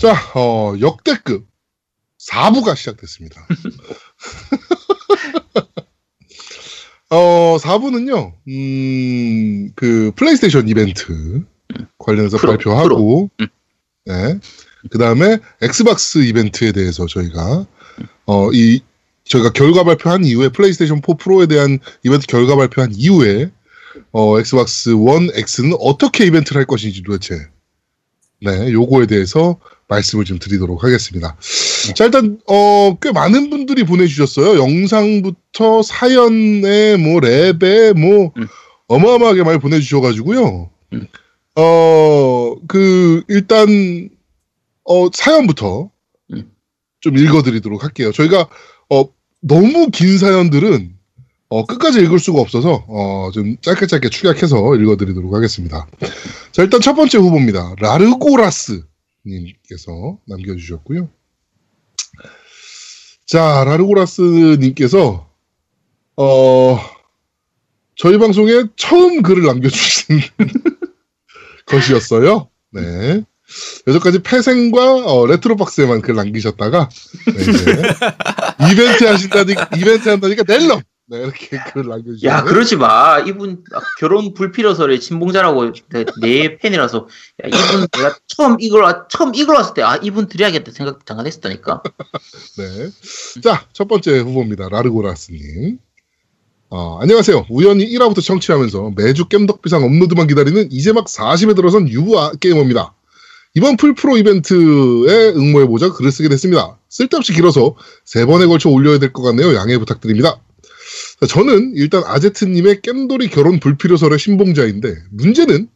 자, 어, 역대급 4부가 시작됐습니다. 어, 4부는요, 음, 그, 플레이스테이션 이벤트 관련해서 프로, 발표하고, 프로. 음. 네. 그 다음에 엑스박스 이벤트에 대해서 저희가, 어, 이, 저희가 결과 발표한 이후에 플레이스테이션 4 프로에 대한 이벤트 결과 발표한 이후에, 어, 엑스박스 1 X는 어떻게 이벤트를 할 것인지 도대체, 네, 요거에 대해서 말씀을 좀 드리도록 하겠습니다. 자, 일단, 어, 꽤 많은 분들이 보내주셨어요. 영상부터 사연에, 뭐, 랩에, 뭐, 음. 어마어마하게 많이 보내주셔가지고요. 음. 어, 그, 일단, 어, 사연부터 음. 좀 읽어드리도록 할게요. 저희가, 어, 너무 긴 사연들은, 어, 끝까지 읽을 수가 없어서, 어, 좀 짧게 짧게 축약해서 읽어드리도록 하겠습니다. 자, 일단 첫 번째 후보입니다. 라르고라스. 님께서 남겨주셨고요. 자, 라르고라스님께서 어 저희 방송에 처음 글을 남겨주신 것이었어요. 네. 여기까지 폐생과 어, 레트로 박스에만 글 남기셨다가 네, 이벤트 하신다니까 이벤트 한다니까 낼름 네, 이렇게 글을 남겨주셨어요. 야, 그러지 마. 이분 아, 결혼 불필요설의 친봉자라고 내, 내 팬이라서 야, 이분 내가 처음 이걸 와- 처음 이걸 왔을 때 아, 이분 드려야겠다 생각 잠깐 했었다니까. 네. 자, 첫 번째 후보입니다. 라르고라스님. 어, 안녕하세요. 우연히 1화부터 청취하면서 매주 겜덕비상 업로드만 기다리는 이제 막 40에 들어선 유아 게이머입니다. 이번 풀프로 이벤트에 응모해보자 글을 쓰게 됐습니다. 쓸데없이 길어서 세 번에 걸쳐 올려야 될 것 같네요. 양해 부탁드립니다. 자, 저는 일단 아제트님의 겜돌이 결혼 불필요설의 신봉자인데 문제는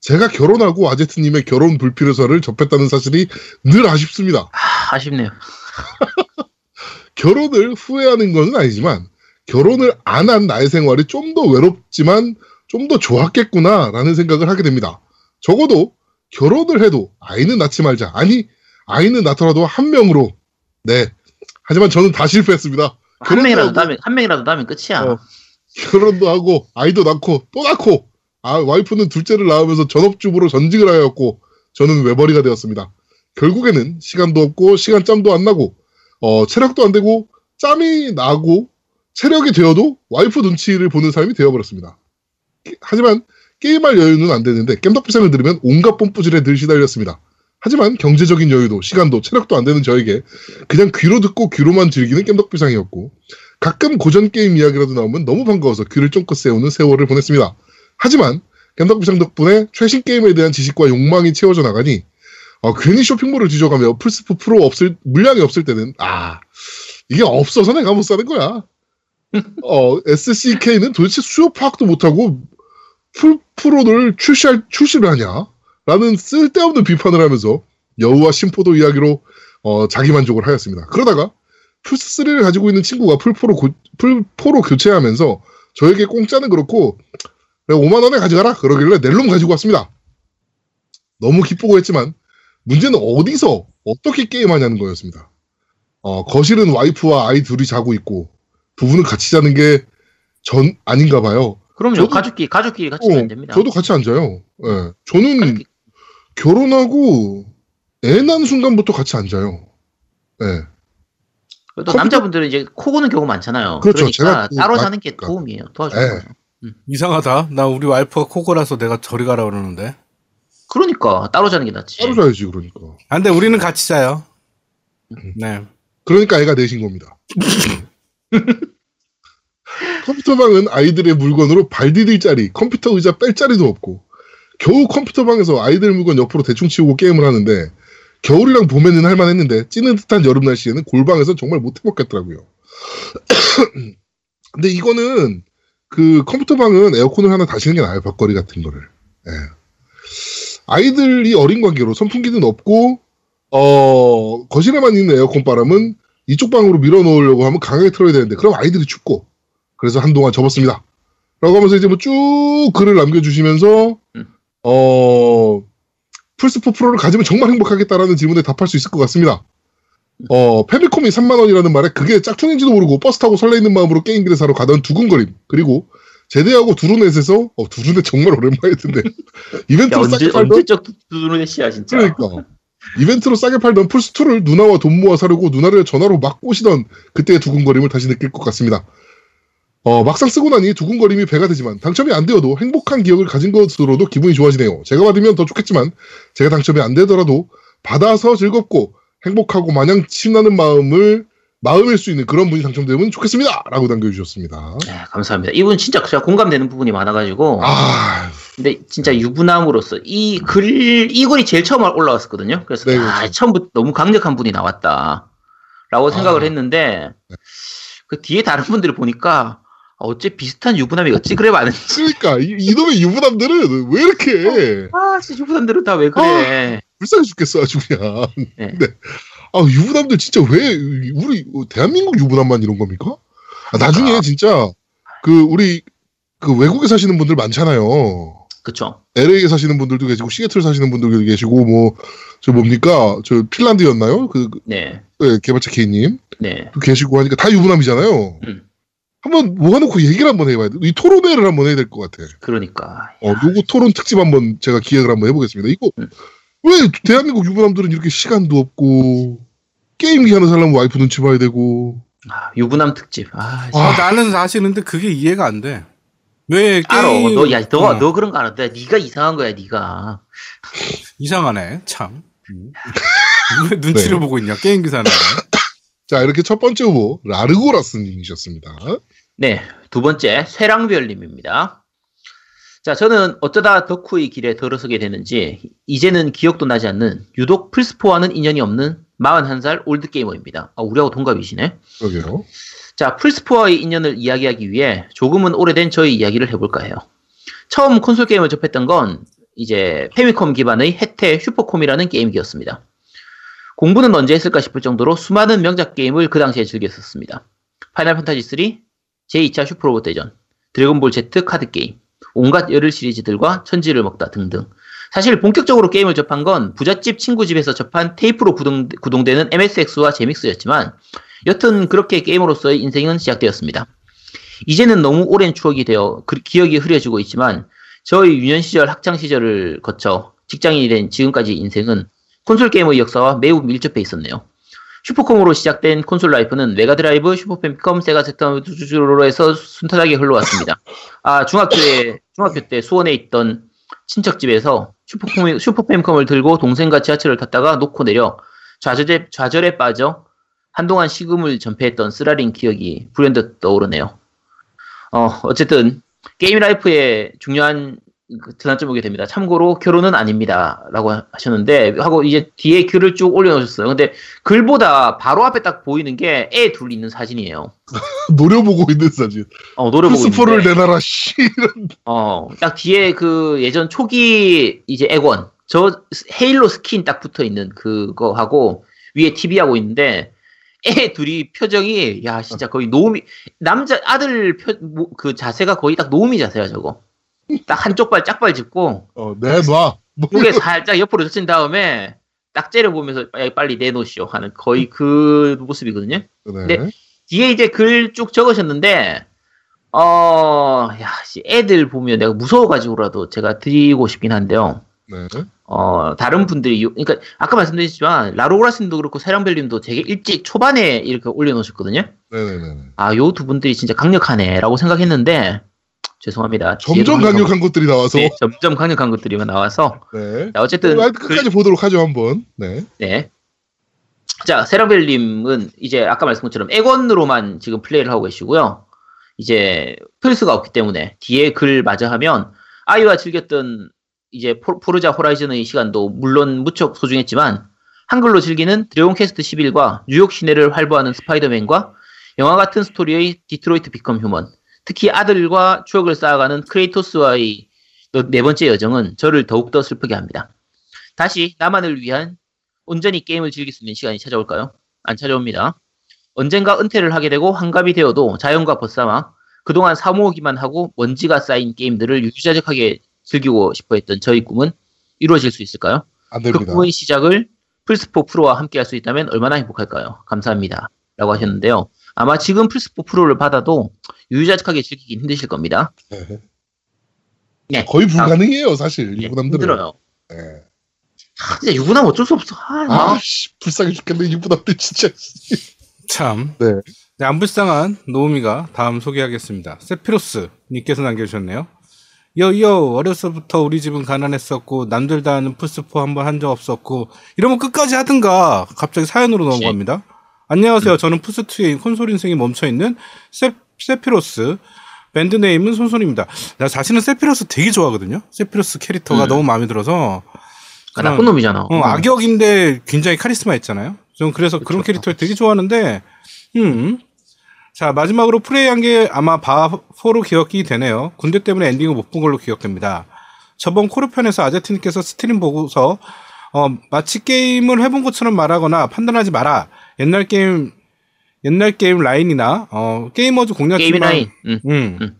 제가 결혼하고 아제트님의 결혼 불필요설을 접했다는 사실이 늘 아쉽습니다. 아, 아쉽네요. 결혼을 후회하는 것은 아니지만 결혼을 안 한 나의 생활이 좀 더 외롭지만 좀 더 좋았겠구나라는 생각을 하게 됩니다. 적어도 결혼을 해도 아이는 낳지 말자. 아니 아이는 낳더라도 한 명으로. 네. 하지만 저는 다 실패했습니다. 한 명이라도 나면 한 명이라도 나면 끝이야. 어. 결혼도 하고 아이도 낳고 또 낳고 아 와이프는 둘째를 낳으면서 전업주부로 전직을 하였고 저는 외벌이가 되었습니다. 결국에는 시간도 없고 시간 짬도 안 나고 어, 체력도 안 되고 짬이 나고 체력이 되어도 와이프 눈치를 보는 삶이 되어버렸습니다. 게- 하지만 게임할 여유는 안 되는데 겜덕비상을 들으면 온갖 뽐뿌질에 늘 시달렸습니다. 하지만 경제적인 여유도 시간도 체력도 안 되는 저에게 그냥 귀로 듣고 귀로만 즐기는 겜덕비상이었고 가끔 고전 게임 이야기라도 나오면 너무 반가워서 귀를 쫑긋 세우는 세월을 보냈습니다. 하지만 겜덕비상 덕분에 최신 게임에 대한 지식과 욕망이 채워져 나가니 어, 괜히 쇼핑몰을 뒤져가며 플스4 프로 없을 물량이 없을 때는 아 이게 없어서 내가 못 사는 거야. 어, SCK는 도대체 수요 파악도 못하고 플포 프로를 출시할 출시를 하냐? 라는 쓸데없는 비판을 하면서 여우와 신 포도 이야기로 어, 자기 만족을 하였습니다. 그러다가 플스3를 가지고 있는 친구가 플포로 고- 플포로 교체하면서 저에게 공짜는 그렇고 그래, 5만 원에 가져가라 그러길래 낼름 가지고 왔습니다. 너무 기쁘고 했지만 문제는 어디서 어떻게 게임하냐는 거였습니다. 어, 거실은 와이프와 아이 둘이 자고 있고 부부는 같이 자는 게 전 아닌가 봐요. 그럼요. 저도- 가족끼리 가족끼리 같이 어, 자면 됩니다. 저도 같이 앉아요. 예. 저는 가족끼리- 결혼하고 애 낳은 순간부터 같이 앉아요. 예. 또 컴퓨터- 남자분들은 이제 코 고는 경우 많잖아요. 그렇죠. 그러니까 제가 그 따로 맞- 자는 게 도움이에요. 도와주는 예. 거죠. 이상하다. 나 우리 와이프가 코골아서 내가 저리 가라 그러는데. 그러니까 따로 자는 게 낫지. 따로 자야지 그러니까. 아, 근데 우리는 같이 자요. 네. 그러니까 애가 내신 겁니다. 컴퓨터방은 아이들의 물건으로 발 디딜 자리, 컴퓨터 의자 뺄 자리도 없고 겨우 컴퓨터방에서 아이들 물건 옆으로 대충 치우고 게임을 하는데 겨울이랑 봄에는 할만했는데 찌는 듯한 여름 날씨에는 골방에서 정말 못 해먹겠더라고요. 근데 이거는 그 컴퓨터방은 에어컨을 하나 다시는 게 나아요. 벽걸이 같은 거를. 예. 아이들이 어린 관계로 선풍기는 없고 어 거실에만 있는 에어컨 바람은 이쪽 방으로 밀어 넣으려고 하면 강하게 틀어야 되는데 그럼 아이들이 춥고 그래서 한동안 접었습니다. 라고 하면서 이제 뭐 쭉 글을 남겨주시면서 음. 어 플스4 프로를 가지면 정말 행복하겠다라는 질문에 답할 수 있을 것 같습니다. 어 페미콤이 3만 원이라는 말에 그게 짝퉁인지도 모르고 버스 타고 설레이는 마음으로 게임기를 사러 가던 두근거림 그리고 제대하고 두루넷에서 어 두루넷 정말 오랜만에 야, 이벤트로 언제 싹 팔던 언제적 두루네 씨야 진짜. 그러니까 이벤트로 싸게 팔던 플스2를 누나와 돈 모아 사려고 누나를 전화로 막 꼬시던 그때의 두근거림을 다시 느낄 것 같습니다. 어, 막상 쓰고 나니 두근거림이 배가 되지만 당첨이 안 되어도 행복한 기억을 가진 것으로도 기분이 좋아지네요. 제가 받으면 더 좋겠지만 제가 당첨이 안 되더라도 받아서 즐겁고 행복하고 마냥 신나는 마음을 마음일 수 있는 그런 분이 당첨되면 좋겠습니다. 라고 남겨주셨습니다. 네, 감사합니다. 이분 진짜 제가 공감되는 부분이 많아가지고. 아, 근데 진짜 유부남으로서 이 글, 이 글이 제일 처음 올라왔었거든요. 그래서, 네, 아, 그렇죠. 처음부터 너무 강력한 분이 나왔다. 라고 생각을 아. 했는데, 네. 그 뒤에 다른 분들을 보니까, 아, 어째 비슷한 유부남이 어찌 그래 많은지. 그러니까 이, 이놈의 유부남들은 왜 이렇게 아, 진짜 유부남들은 다 왜 그래. 불쌍해 죽겠어 아주 그냥. 네. 근데 아 유부남들 진짜 왜 우리 대한민국 유부남만 이런 겁니까? 아, 나중에 그러니까. 진짜 그 우리 그 외국에 사시는 분들 많잖아요. 그쵸. LA에 사시는 분들도 계시고 시애틀 사시는 분들도 계시고 뭐 저 뭡니까 저 핀란드였나요? 그, 그 네. 네, 개발자 K님 네. 또 계시고 하니까 다 유부남이잖아요. 음. 한번 모아놓고 얘기를 한번 해봐야 돼. 이 토론회를 한번 해야 될 것 같아. 그러니까. 어, 요거 토론 특집 한번 제가 기획을 한번 해보겠습니다. 이거 음. 왜 대한민국 유부남들은 이렇게 시간도 없고 게임기 하는 사람은 와이프 눈치 봐야 되고 아, 유부남 특집. 아, 아. 아, 나는 아시는데 그게 이해가 안 돼. 왜 알아. 게임 너, 야, 너, 어, 너 그런 거 알아. 네가 이상한 거야, 네가. 이상하네 참. 음. 왜 눈치를 네. 보고 있냐 게임 기사는. 자 이렇게 첫 번째 후보 라르고라스님이셨습니다. 네, 두 번째 쇠랑별님입니다. 자, 저는 어쩌다 덕후의 길에 들어서게 되는지 이제는 기억도 나지 않는 유독 플스4와는 인연이 없는 41살 old gamer입니다. 아, 우리하고 동갑이시네. 그러게요. 자, 플스4와의 인연을 이야기하기 위해 조금은 오래된 저의 이야기를 해볼까 해요. 처음 콘솔 게임을 접했던 건 이제 페미컴 기반의 해태 슈퍼콤이라는 게임기였습니다. 공부는 언제 했을까 싶을 정도로 수많은 명작 게임을 그 당시에 즐겼었습니다. 파이널 판타지 3, 제2차 슈퍼로봇 대전, 드래곤볼 Z 카드 게임, 온갖 열혈 시리즈들과 천지를 먹다 등등. 사실 본격적으로 게임을 접한 건 부잣집 친구 집에서 접한 테이프로 구동, 구동되는 MSX와 제믹스였지만 여튼 그렇게 게임으로서의 인생은 시작되었습니다. 이제는 너무 오랜 추억이 되어 그- 기억이 흐려지고 있지만 저의 유년 시절 학창 시절을 거쳐 직장인이 된 지금까지 인생은 콘솔 게임의 역사와 매우 밀접해 있었네요. 슈퍼콤으로 시작된 콘솔 life는 메가드라이브, 슈퍼패미컴, 세가 새턴으로 해서 순탄하게 흘러왔습니다. 아 중학교에 중학교 때 수원에 있던 친척 집에서 슈퍼콤, 슈퍼패미컴을 들고 동생과 지하철을 탔다가 놓고 내려 좌절에, 좌절에 빠져 한동안 식음을 전폐했던 쓰라린 기억이 불현듯 떠오르네요. 어, 어쨌든, 게임 life의 중요한 그 드난점 오게 됩니다. 참고로 결혼은 아닙니다. 라고 하셨는데, 하고 이제 뒤에 글을 쭉 올려놓으셨어요. 근데 글보다 바로 앞에 딱 보이는 게 애 둘 있는 사진이에요. 노려보고 있는 사진. 어, 노래 보고 플스4를 있는데. 내놔라 씨. 어, 딱 뒤에 그 예전 초기 이제 액원, 저 헤일로 스킨 딱 붙어 있는 그거 하고 위에 TV 하고 있는데 애 둘이 표정이 야 진짜 거의 노미 남자 아들 표, 뭐, 그 자세가 거의 딱 노미 자세야 저거. 딱 한쪽 발 짝발 짚고 어, 내놔. 뭐 고개 살짝 옆으로 젖힌 다음에 딱 째려보면서 빨리, 빨리 내놓으시오 하는 거의 그 모습이거든요. 네. 네. 뒤에 이제 글 쭉 적으셨는데, 어, 야, 씨, 애들 보면 내가 무서워가지고라도 제가 드리고 싶긴 한데요. 네. 어, 다른 분들이, 요- 그러니까, 아까 말씀드렸지만, 라로그라스님도 그렇고, 세랑벨님도 되게 일찍 초반에 이렇게 올려놓으셨거든요. 네네네. 아, 요 두 분들이 진짜 강력하네, 라고 생각했는데, 죄송합니다. 점점 강력한 것들이 나와서. 네, 점점 강력한 것들이 나와서, 네. 자, 어쨌든, 하여튼 끝까지 보도록 하죠 한번. 네. 네. 자, 세라벨님은 이제 아까 말씀한 것처럼 엑원으로만 지금 플레이를 하고 계시고요. 이제 플스가 없기 때문에 뒤에 글 마저 하면 아이와 즐겼던 이제 포- 포르자 호라이즌의 시간도 물론 무척 소중했지만 한글로 즐기는 드래곤 퀘스트 11과 뉴욕 시내를 활보하는 스파이더맨과 영화 같은 스토리의 디트로이트 비컴 휴먼 특히 아들과 추억을 쌓아가는 크레이토스와의 네 번째 여정은 저를 더욱더 슬프게 합니다. 다시 나만을 위한 온전히 게임을 즐길 수 있는 시간이 찾아올까요? 안 찾아옵니다. 언젠가 은퇴를 하게 되고 한갑이 되어도 자연과 벗삼아 그동안 사모으기만 하고 먼지가 쌓인 게임들을 유유자적하게 즐기고 싶어 했던 저희 꿈은 이루어질 수 있을까요? 안 그. 꿈의 시작을 플스4 프로와 함께 할 수 있다면 얼마나 행복할까요? 감사합니다. 라고 하셨는데요. 아마 지금 플스4 프로를 받아도 유유자적하게 즐기긴 힘드실 겁니다. 네. 네. 거의 불가능해요 사실 네, 유부남들은. 힘들어요. 네. 아, 진짜 유부남 어쩔 수 없어. 아, 나- 아씨 불쌍해 죽겠네 유부남들 진짜. 참. 네. 네, 안 불쌍한 노우미가 다음 소개하겠습니다. 세피로스 님께서 남겨주셨네요. 여여 어려서부터 우리 집은 가난했었고 남들 다 하는 플스4 한번 한 적 없었고 이러면 끝까지 하든가 갑자기 사연으로. 넘어갑니다. 안녕하세요. 저는 플스2의 콘솔 인생이 멈춰있는 세, 세피로스 밴드 네임은 손손입니다. 나 사실은 세피로스 되게 좋아하거든요. 세피로스 캐릭터가 음. 너무 마음에 들어서 아, 나쁜 놈이잖아. 어, 악역인데 굉장히 카리스마 있잖아요. 저는 그래서 그런. 캐릭터를 되게 좋아하는데, 음. 자, 마지막으로 플레이한 게 아마 바4로 기억이 되네요. 군대 때문에 엔딩을 못 본 걸로 기억됩니다. 저번 코르편에서 아제트님께서 스트림 보고서, 어, 마치 게임을 해본 것처럼 말하거나 판단하지 마라. 옛날 게임, 옛날 게임 라인이나, 어, 게이머즈 공략집만. 게임 라인. 응. 음. 음.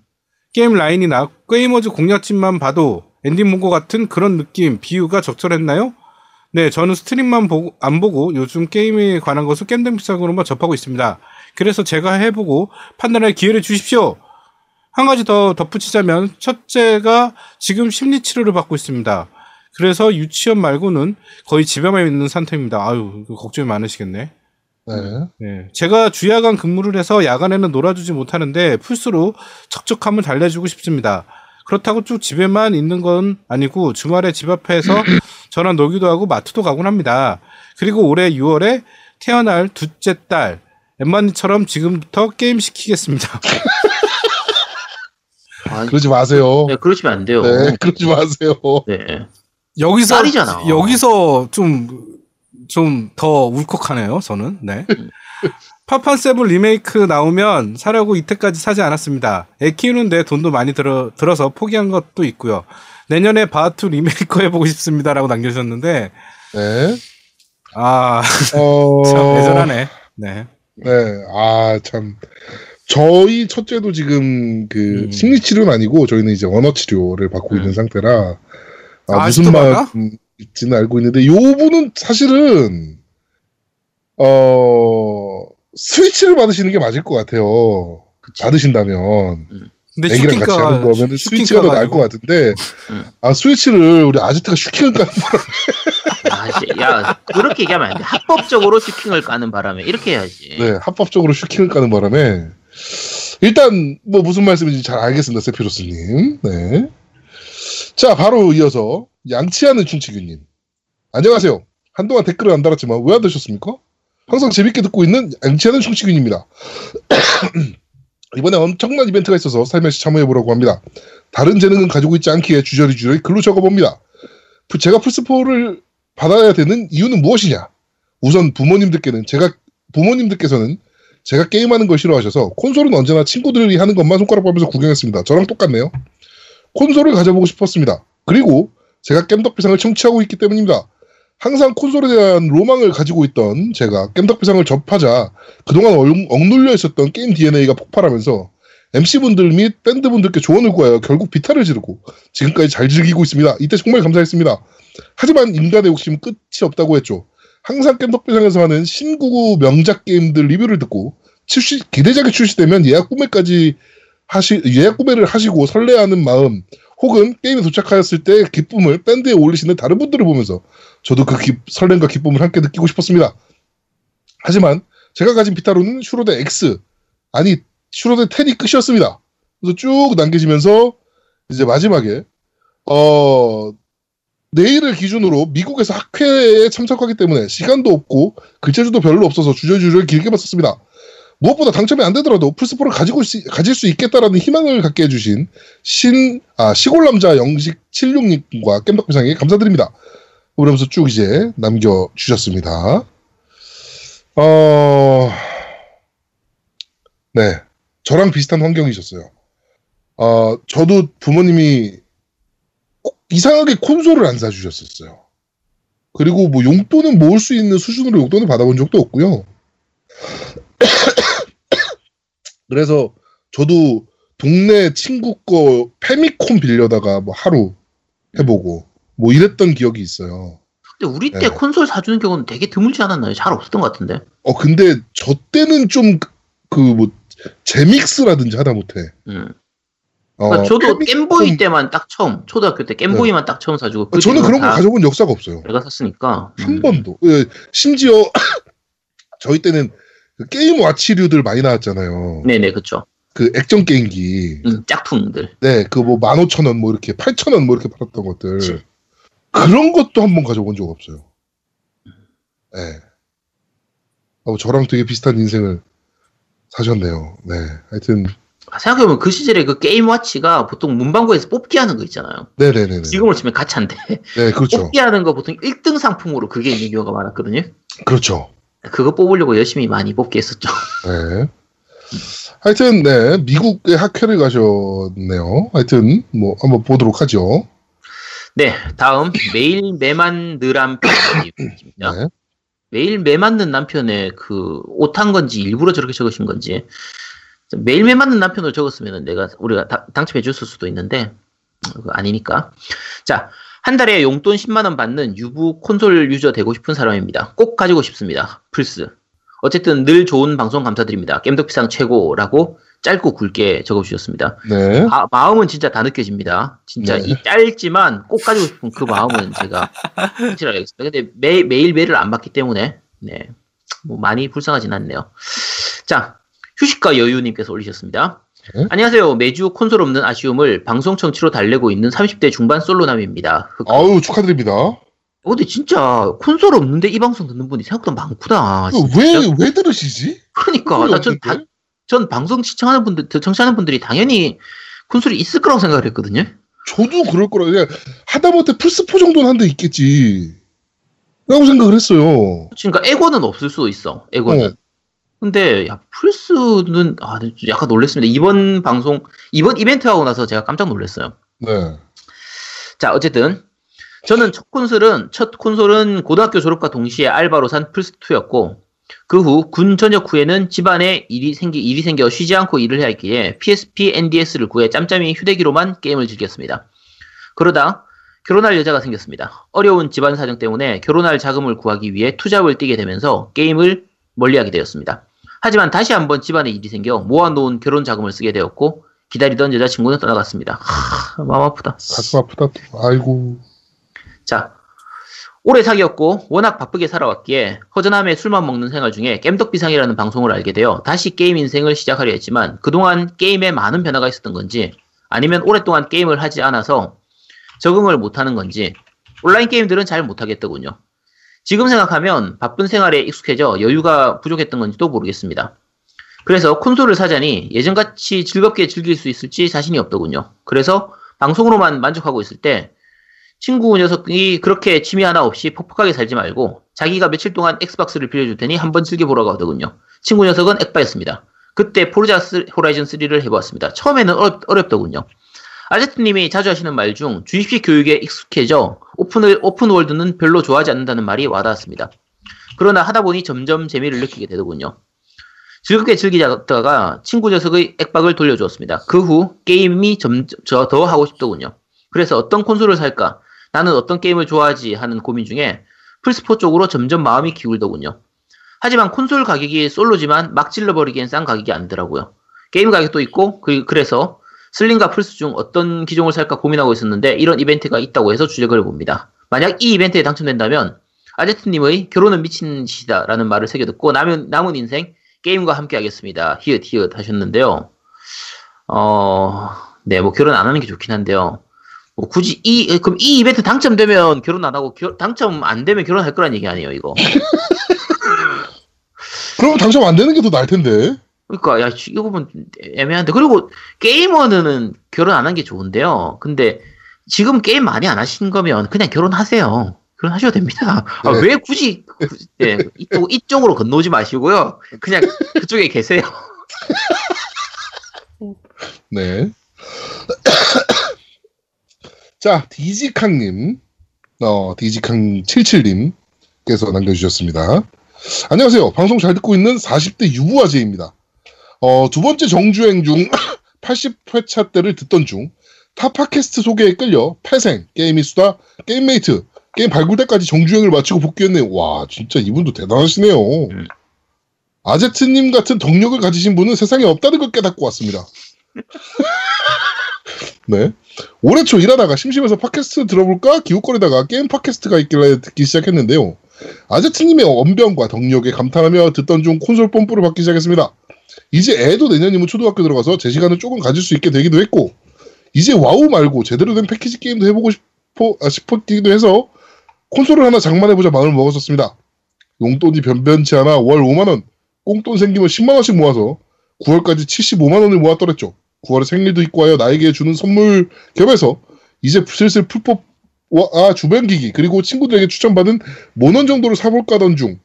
게임 라인이나 게이머즈 공략집만 봐도 엔딩 본것 같은 그런 느낌, 비유가 적절했나요? 네, 저는 스트림만 보고, 안 보고 요즘 게임에 관한 것을 겜덕비상으로만 접하고 있습니다. 그래서 제가 해보고 판단할 기회를 주십시오. 한 가지 더 덧붙이자면, 첫째가 지금 심리 치료를 받고 있습니다. 그래서 유치원 말고는 거의 집에만 있는 상태입니다. 아유, 걱정이 많으시겠네. 네. 네. 제가 주야간 근무를 해서 야간에는 놀아주지 못하는데 풀스로 척척함을 달래주고 싶습니다. 그렇다고 쭉 집에만 있는 건 아니고 주말에 집 앞에서 저랑 놀기도 하고 마트도 가곤 합니다. 그리고 올해 6월에 태어날 둘째 딸 엠마니처럼 지금부터 게임 시키겠습니다. 아, 그러지 마세요. 네, 그러시면 안 돼요. 네, 그러지 마세요. 네. 여기서 딸이잖아. 여기서 좀 좀 더 울컥하네요. 저는 네. 파판 세븐 리메이크 나오면 사려고 이때까지 사지 않았습니다. 애 키우는데 돈도 많이 들어 들어서 포기한 것도 있고요. 내년에 바투 리메이크 해보고 싶습니다라고 남겨주셨는데 네. 아 어. 참 애절하네. 네. 네. 아, 참. 저희 첫째도 지금 그 음. 심리 치료는 아니고 저희는 이제 언어 치료를 받고 음. 있는 상태라 아, 아, 무슨 아직 말인지는 알고 있는데 요 분은 사실은 어 스위치를 받으시는 게 맞을 것 같아요. 그치. 받으신다면 근데 애기랑 같이 하는 거면 스위치가 더 나을 것 같은데 음. 아 스위치를 우리 아지트가 슈킹을 까는 아, 씨, 야, 그렇게 얘기하면 안 돼. 합법적으로 슈킹을 까는 바람에 이렇게 해야지. 네, 합법적으로 슈킹을 까는 바람에 일단 뭐 무슨 말씀인지 잘 알겠습니다, 세피로스님. 네. 자, 바로 이어서 양치하는 춘치규님. 안녕하세요. 한동안 댓글을 안 달았지만 왜 안 다셨습니까? 항상 재밌게 듣고 있는 양치하는 춘치규입니다. 이번에 엄청난 이벤트가 있어서 살며시 참여해보려고 합니다. 다른 재능은 가지고 있지 않기에 주저리주저리 글로 적어봅니다. 프- 제가 플스4를 받아야 되는 이유는 무엇이냐? 우선 부모님들께는 제가 부모님들께서는 제가 게임하는 걸 싫어하셔서 콘솔은 언제나 친구들이 하는 것만 손가락 빨으면서 구경했습니다. 저랑 똑같네요. 콘솔을 가져보고 싶었습니다. 그리고 제가 겜덕비상을 청취하고 있기 때문입니다. 항상 콘솔에 대한 로망을 가지고 있던 제가 겜덕비상을 접하자 그동안 얼- 억눌려 있었던 게임 DNA가 폭발하면서 MC분들 및 밴드분들께 조언을 구하여 결국 비타를 지르고 지금까지 잘 즐기고 있습니다. 이때 정말 감사했습니다. 하지만 인간의 욕심은 끝이 없다고 했죠. 항상 겜덕비상에서 하는 신구구 명작 게임들 리뷰를 듣고 출시 기대작이 출시되면 예약 구매까지 하시 예약 구매를 하시고 설레하는 마음 혹은 게임에 도착하였을 때 기쁨을 밴드에 올리시는 다른 분들을 보면서 저도 그 기- 설렘과 기쁨을 함께 느끼고 싶었습니다. 하지만 제가 가진 비타로는 슈로데 X 아니 슈로데 10이 끝이었습니다. 그래서 쭉 남겨지면서 이제 마지막에 어 내일을 기준으로 미국에서 학회에 참석하기 때문에 시간도 없고 글재주도 별로 없어서 주저주저 길게 봤었습니다. 무엇보다 당첨이 안 되더라도 플스4를 가지고 시- 가질 수 있겠다라는 희망을 갖게 해주신 신, 아, 시골 남자 영식 76님과 깸덕비상에 감사드립니다. 그러면서 쭉 이제 남겨주셨습니다. 어, 네. 저랑 비슷한 환경이셨어요. 어, 저도 부모님이 꼭 이상하게 콘솔을 안 사주셨었어요. 그리고 뭐 용돈은 모을 수 있는 수준으로 용돈을 받아본 적도 없고요. 그래서 저도 동네 친구 거 페미콘 빌려다가 뭐 하루 해보고 뭐 이랬던 기억이 있어요. 근데 우리 때 네. 콘솔 사주는 경우는 되게 드물지 않았나요? 잘 없었던 것 같은데. 어 근데 저 때는 좀 그 뭐 제믹스라든지 하다 못해 음. 어, 그러니까 저도 페미컴- 겜보이 때만 딱 처음 초등학교 때 겜보이만 딱 처음 사주고 그 저는 그런 거다 가져본 역사가 없어요. 내가 샀으니까 한 음. 번도. 예, 심지어 저희 때는 그 게임 와치류들 많이 나왔잖아요. 네네 그쵸 그 액정 게임기. 음, 짝퉁들 네, 그 뭐 15,000원 뭐 이렇게 8,000원 뭐 이렇게 팔았던 것들. 그치. 그런 것도 한번 가져본 적 없어요. 네. 어, 저랑 되게 비슷한 인생을 사셨네요. 네. 하여튼, 생각해보면 그 시절에 그 게임 와치가 보통 문방구에서 뽑기 하는 거 있잖아요 네네네. 지금으로 치면 가차인데 네, 그렇죠. 뽑기 하는 거 보통 1등 상품으로 그게 있는 경우가 많았거든요 그렇죠. 그거 뽑으려고 열심히 많이 뽑기 했었죠 네. 하여튼, 네. 미국의 학회를 가셨네요. 하여튼, 뭐, 한번 보도록 하죠. 네 다음 매일 매 맞는 남편입니다 네. 매일 매 맞는 남편의 그 옷한 건지 일부러 저렇게 적으신 건지 매일 매 맞는 남편을 적었으면 내가 우리가 다- 당첨해 줬을 수도 있는데 그거 아니니까 자 한 달에 용돈 10만 원 받는 유부 콘솔 유저 되고 싶은 사람입니다. 꼭 가지고 싶습니다. 플스. 어쨌든 늘 좋은 방송 감사드립니다. 겜덕비상 최고라고 짧고 굵게 적어주셨습니다. 네. 아, 마음은 진짜 다 느껴집니다. 진짜 네. 이 짧지만 꼭 가지고 싶은 그 마음은 제가 확실하게 하겠습니다. 근데 매, 매일 매일을 안 받기 때문에 네. 뭐 많이 불쌍하진 않네요. 자, 휴식과 여유님께서 올리셨습니다. 네. 안녕하세요. 매주 콘솔 없는 아쉬움을 방송 청취로 달래고 있는 30대 중반 솔로남입니다. 흑. 아유, 축하드립니다. 어, 근데 진짜 콘솔 없는데 이 방송 듣는 분이 생각보다 많구나. 그 진짜. 왜, 왜 들으시지? 그러니까 콘솔이 나 전, 방송 시청하는 분들, 청취하는 분들이 당연히 콘솔이 있을 거라고 생각을 했거든요. 저도 그럴 거라. 그냥 하다못해 플스4 정도는 한 대 있겠지. 라고 생각을 했어요. 그러니까 에고는 없을 수도 있어. 에고는. 어. 근데 야 플스는 아 약간 놀랐습니다. 이번 방송 이번 이벤트 하고 나서 제가 깜짝 놀랐어요. 네. 자 어쨌든 저는 첫 콘솔은 첫 콘솔은 고등학교 졸업과 동시에 알바로 산 플스 2였고 그 후 군 전역 후에는 집안에 일이 생기 일이 생겨 쉬지 않고 일을 해야 했기에 PSP, NDS를 구해 짬짬이 휴대기로만 게임을 즐겼습니다. 그러다 결혼할 여자가 생겼습니다. 어려운 집안 사정 때문에 결혼할 자금을 구하기 위해 투잡을 뛰게 되면서 게임을 멀리하게 되었습니다. 하지만 다시 한번 집안에 일이 생겨 모아놓은 결혼 자금을 쓰게 되었고 기다리던 여자친구는 떠나갔습니다. 하, 마음 아프다. 가슴 아프다. 또. 아이고. 자, 오래 사귀었고 워낙 바쁘게 살아왔기에 허전함에 술만 먹는 생활 중에 겜덕비상이라는 방송을 알게 되어 다시 게임 인생을 시작하려 했지만 그동안 게임에 많은 변화가 있었던 건지 아니면 오랫동안 게임을 하지 않아서 적응을 못하는 건지 온라인 게임들은 잘 못하겠더군요. 지금 생각하면 바쁜 생활에 익숙해져 여유가 부족했던 건지도 모르겠습니다. 그래서 콘솔을 사자니 예전같이 즐겁게 즐길 수 있을지 자신이 없더군요. 그래서 방송으로만 만족하고 있을 때 친구 녀석이 그렇게 취미 하나 없이 퍽퍽하게 살지 말고 자기가 며칠 동안 엑스박스를 빌려줄 테니 한번 즐겨보라고 하더군요. 친구 녀석은 엑바였습니다. 그때 포르자 스- 호라이즌 3를 해보았습니다. 처음에는 어렵, 어렵더군요. 아제트님이 자주 하시는 말 중 주입식 교육에 익숙해져 오픈을, 오픈월드는 별로 좋아하지 않는다는 말이 와닿았습니다. 그러나 하다 보니 점점 재미를 느끼게 되더군요. 즐겁게 즐기다가 친구 녀석의 엑박을 돌려주었습니다. 그 후 게임이 점점 더 하고 싶더군요. 그래서 어떤 콘솔을 살까? 나는 어떤 게임을 좋아하지? 하는 고민 중에 플스4 쪽으로 점점 마음이 기울더군요. 하지만 콘솔 가격이 솔로지만 막 질러버리기엔 싼 가격이 아니더라고요. 게임 가격도 있고 그, 그래서 슬림과 플스 중 어떤 기종을 살까 고민하고 있었는데 이런 이벤트가 있다고 해서 주력을 해봅니다. 만약 이 이벤트에 당첨된다면 아제트님의 결혼은 미친 짓이다 라는 말을 새겨듣고 남은, 남은 인생 게임과 함께 하겠습니다. 히읗 히읗 하셨는데요. 어, 네, 뭐 결혼 안 하는 게 좋긴 한데요. 뭐 굳이 이 그럼 이 이벤트 당첨되면 결혼 안 하고 결- 당첨 안 되면 결혼할 거란 얘기 아니에요, 이거. 그럼 당첨 안 되는 게 더 나을 텐데. 그러니까 야 이거 보면 애매한데 그리고 게이머는 결혼 안 한 게 좋은데요. 근데 지금 게임 많이 안 하신 거면 그냥 결혼하세요. 결혼하셔도 됩니다. 아, 네. 왜 굳이 굳이, 네, 이쪽 이쪽으로 건너지 마시고요. 그냥 그쪽에 계세요. 네. 자, 디지캉님, 어, 디지캉 77님께서 남겨주셨습니다. 안녕하세요. 방송 잘 듣고 있는 40대 유부아재입니다. 어, 두 번째 정주행 중 80회차 때를 듣던 중, 타 팟캐스트 소개에 끌려 패생, 게임이 수다, 게임메이트, 게임 발굴 때까지 정주행을 마치고 복귀했네요. 와, 진짜 이분도 대단하시네요. 음. 아제트님 같은 덕력을 가지신 분은 세상에 없다는 걸 깨닫고 왔습니다. 네. 올해 초 일하다가 심심해서 팟캐스트 들어볼까 기웃거리다가 게임 팟캐스트가 있길래 듣기 시작했는데요. 아제트님의 언변과 덕력에 감탄하며 듣던 중 콘솔 뽐뿌를 받기 시작했습니다. 이제 애도 내년이면 초등학교 들어가서 제 시간을 조금 가질 수 있게 되기도 했고 이제 와우 말고 제대로 된 패키지 게임도 해보고 싶어 아, 싶었기도 해서 콘솔을 하나 장만해보자 마음을 먹었었습니다. 용돈이 변변치 않아 월 5만원, 꽁돈 생기면 10만원씩 모아서 9월까지 75만원을 모았더랬죠. 9월에 생일도 있고 하여 나에게 주는 선물 겸해서 이제 슬슬 풀법 아 주변 기기 그리고 친구들에게 추천받은 모넌 정도를 사볼까 하던 중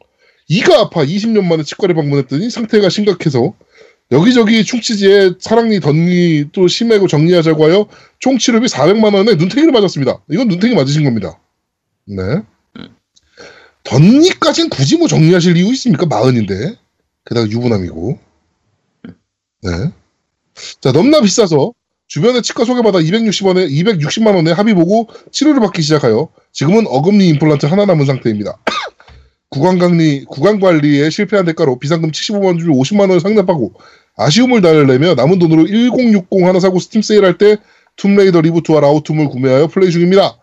이가 아파 20년 만에 치과를 방문했더니 상태가 심각해서 여기저기 충치지에 사랑니 덧니 또 심하고 정리하자고 하여 총 치료비 400만 원에 눈탱이를 맞았습니다. 이건 눈탱이 맞으신 겁니다. 네. 덧니까진 굳이 뭐 정리하실 이유 있습니까? 마흔인데. 게다가 유부남이고. 네. 자, 넘나 비싸서 주변에 치과 소개받아 260원에 260만 원에 합의 보고 치료를 받기 시작하여 지금은 어금니 임플란트 하나 남은 상태입니다. 구강관리 구강관리에 실패한 대가로 비상금 75만 원 중 50만 원을 상납하고 아쉬움을 달래며 남은 돈으로 1060 하나 사고 스팀 세일할 때 툼레이더 리부트와 라오툼을 구매하여 플레이 중입니다.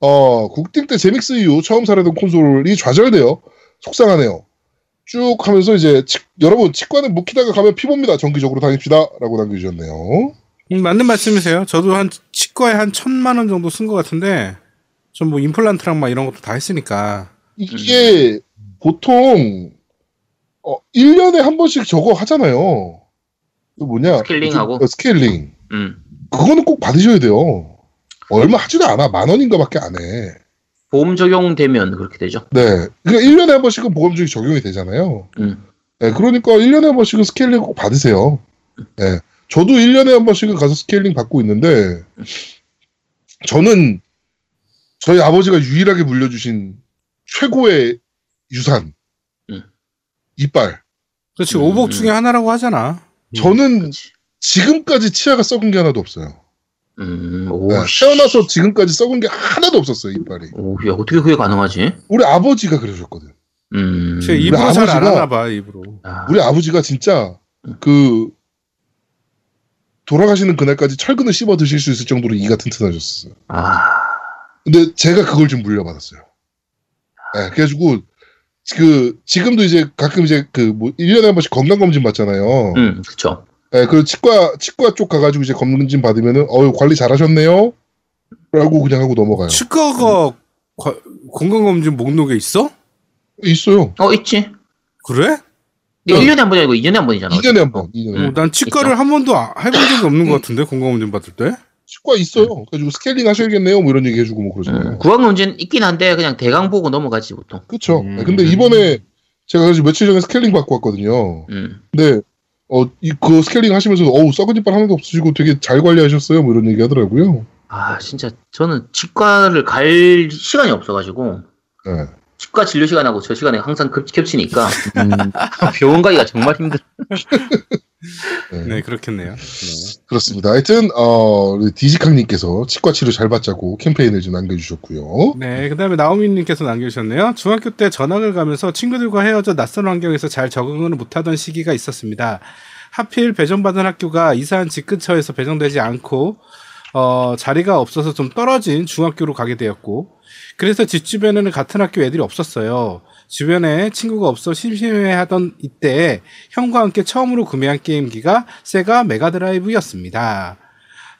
어, 국딩 때 제믹스 이후 처음 사려던 콘솔이 좌절되어 속상하네요. 쭉 하면서 이제 치- 여러분 치과는 묵히다가 가면 피봅니다. 정기적으로 다닙시다라고 남겨주셨네요. 음, 맞는 말씀이세요. 저도 한 치과에 한 천만 원 정도 쓴 것 같은데 전뭐 임플란트랑 막 이런 것도 다 했으니까 이게 보통 어 1년에 한 번씩 저거 하잖아요. 그 뭐냐? 스케일링하고? 어, 스케일링. 음. 그거는 꼭 받으셔야 돼요. 얼마 하지도 않아. 만 원인가밖에 안 해. 보험 적용되면 그렇게 되죠. 네. 그러니까 1년에 한 번씩은 보험증이 적용이 되잖아요. 음. 네, 그러니까 1년에 한 번씩은 스케일링 꼭 받으세요. 네. 저도 1년에 한 번씩은 가서 스케일링 받고 있는데, 저는 저희 아버지가 유일하게 물려주신 최고의 유산, 음. 이빨. 그렇지 음. 오복 중에 하나라고 하잖아. 저는 그렇지. 지금까지 치아가 썩은 게 하나도 없어요. 음. 오. 네, 씨. 태어나서 지금까지 썩은 게 하나도 없었어요, 이빨이. 오, 야, 어떻게 그게 가능하지? 우리 아버지가 그러셨거든. 음. 제 입으로 잘 하나 봐 입으로. 아, 우리 아버지가 진짜 음. 그 돌아가시는 그날까지 철근을 씹어 드실 수 있을 정도로 이가 튼튼하셨어요. 아. 근데 제가 그걸 좀 물려받았어요. 네, 그래가지고 그 지금도 이제 가끔 이제 그뭐 1년에 한 번씩 건강 검진 받잖아요. 음, 그쵸. 네, 그 치과 치과 쪽 가가지고 이제 검진 받으면은 어유 관리 잘하셨네요. 라고 그냥 하고 넘어가요. 치과가 과- 건강 검진 목록에 있어? 있어요. 어, 있지. 그래? 이게 어. 1년에 한 번이 아니고 2년에 한 번이잖아. 2년에 한 번. 2년에 한 번. 어, 난 치과를 있죠. 한 번도 아- 해본 적이 없는 것 같은데 건강 검진 받을 때. 치과 있어요. 그래가지고 스케일링 하셔야겠네요. 뭐 이런 얘기 해주고 뭐 그러잖아요. 음, 구강검진 있긴 한데 그냥 대강 보고 넘어가지 보통. 그쵸. 음. 네, 근데 이번에 제가 그래서 며칠 전에 스케일링 받고 왔거든요. 음. 근데 어, 이, 그 스케일링 하시면서 어우 썩은 이빨 하나도 없으시고 되게 잘 관리하셨어요. 뭐 이런 얘기 하더라고요. 아, 진짜 저는 치과를 갈 시간이 없어가지고 네. 치과 진료 시간하고 저 시간에 항상 겹- 겹치니까 음, 병원 가기가 정말 힘들. 네. 네 그렇겠네요. 네. 그렇습니다. 하여튼 어, 우리 디지캉님께서 치과 치료 잘 받자고 캠페인을 좀 남겨주셨고요. 네, 그 다음에 나오미님께서 남겨주셨네요. 중학교 때 전학을 가면서 친구들과 헤어져 낯선 환경에서 잘 적응을 못하던 시기가 있었습니다. 하필 배정받은 학교가 이사한 집 근처에서 배정되지 않고, 어, 자리가 없어서 좀 떨어진 중학교로 가게 되었고, 그래서 집 주변에는 같은 학교 애들이 없었어요. 주변에 친구가 없어 심심해하던 이때 형과 함께 처음으로 구매한 게임기가 세가 메가드라이브였습니다.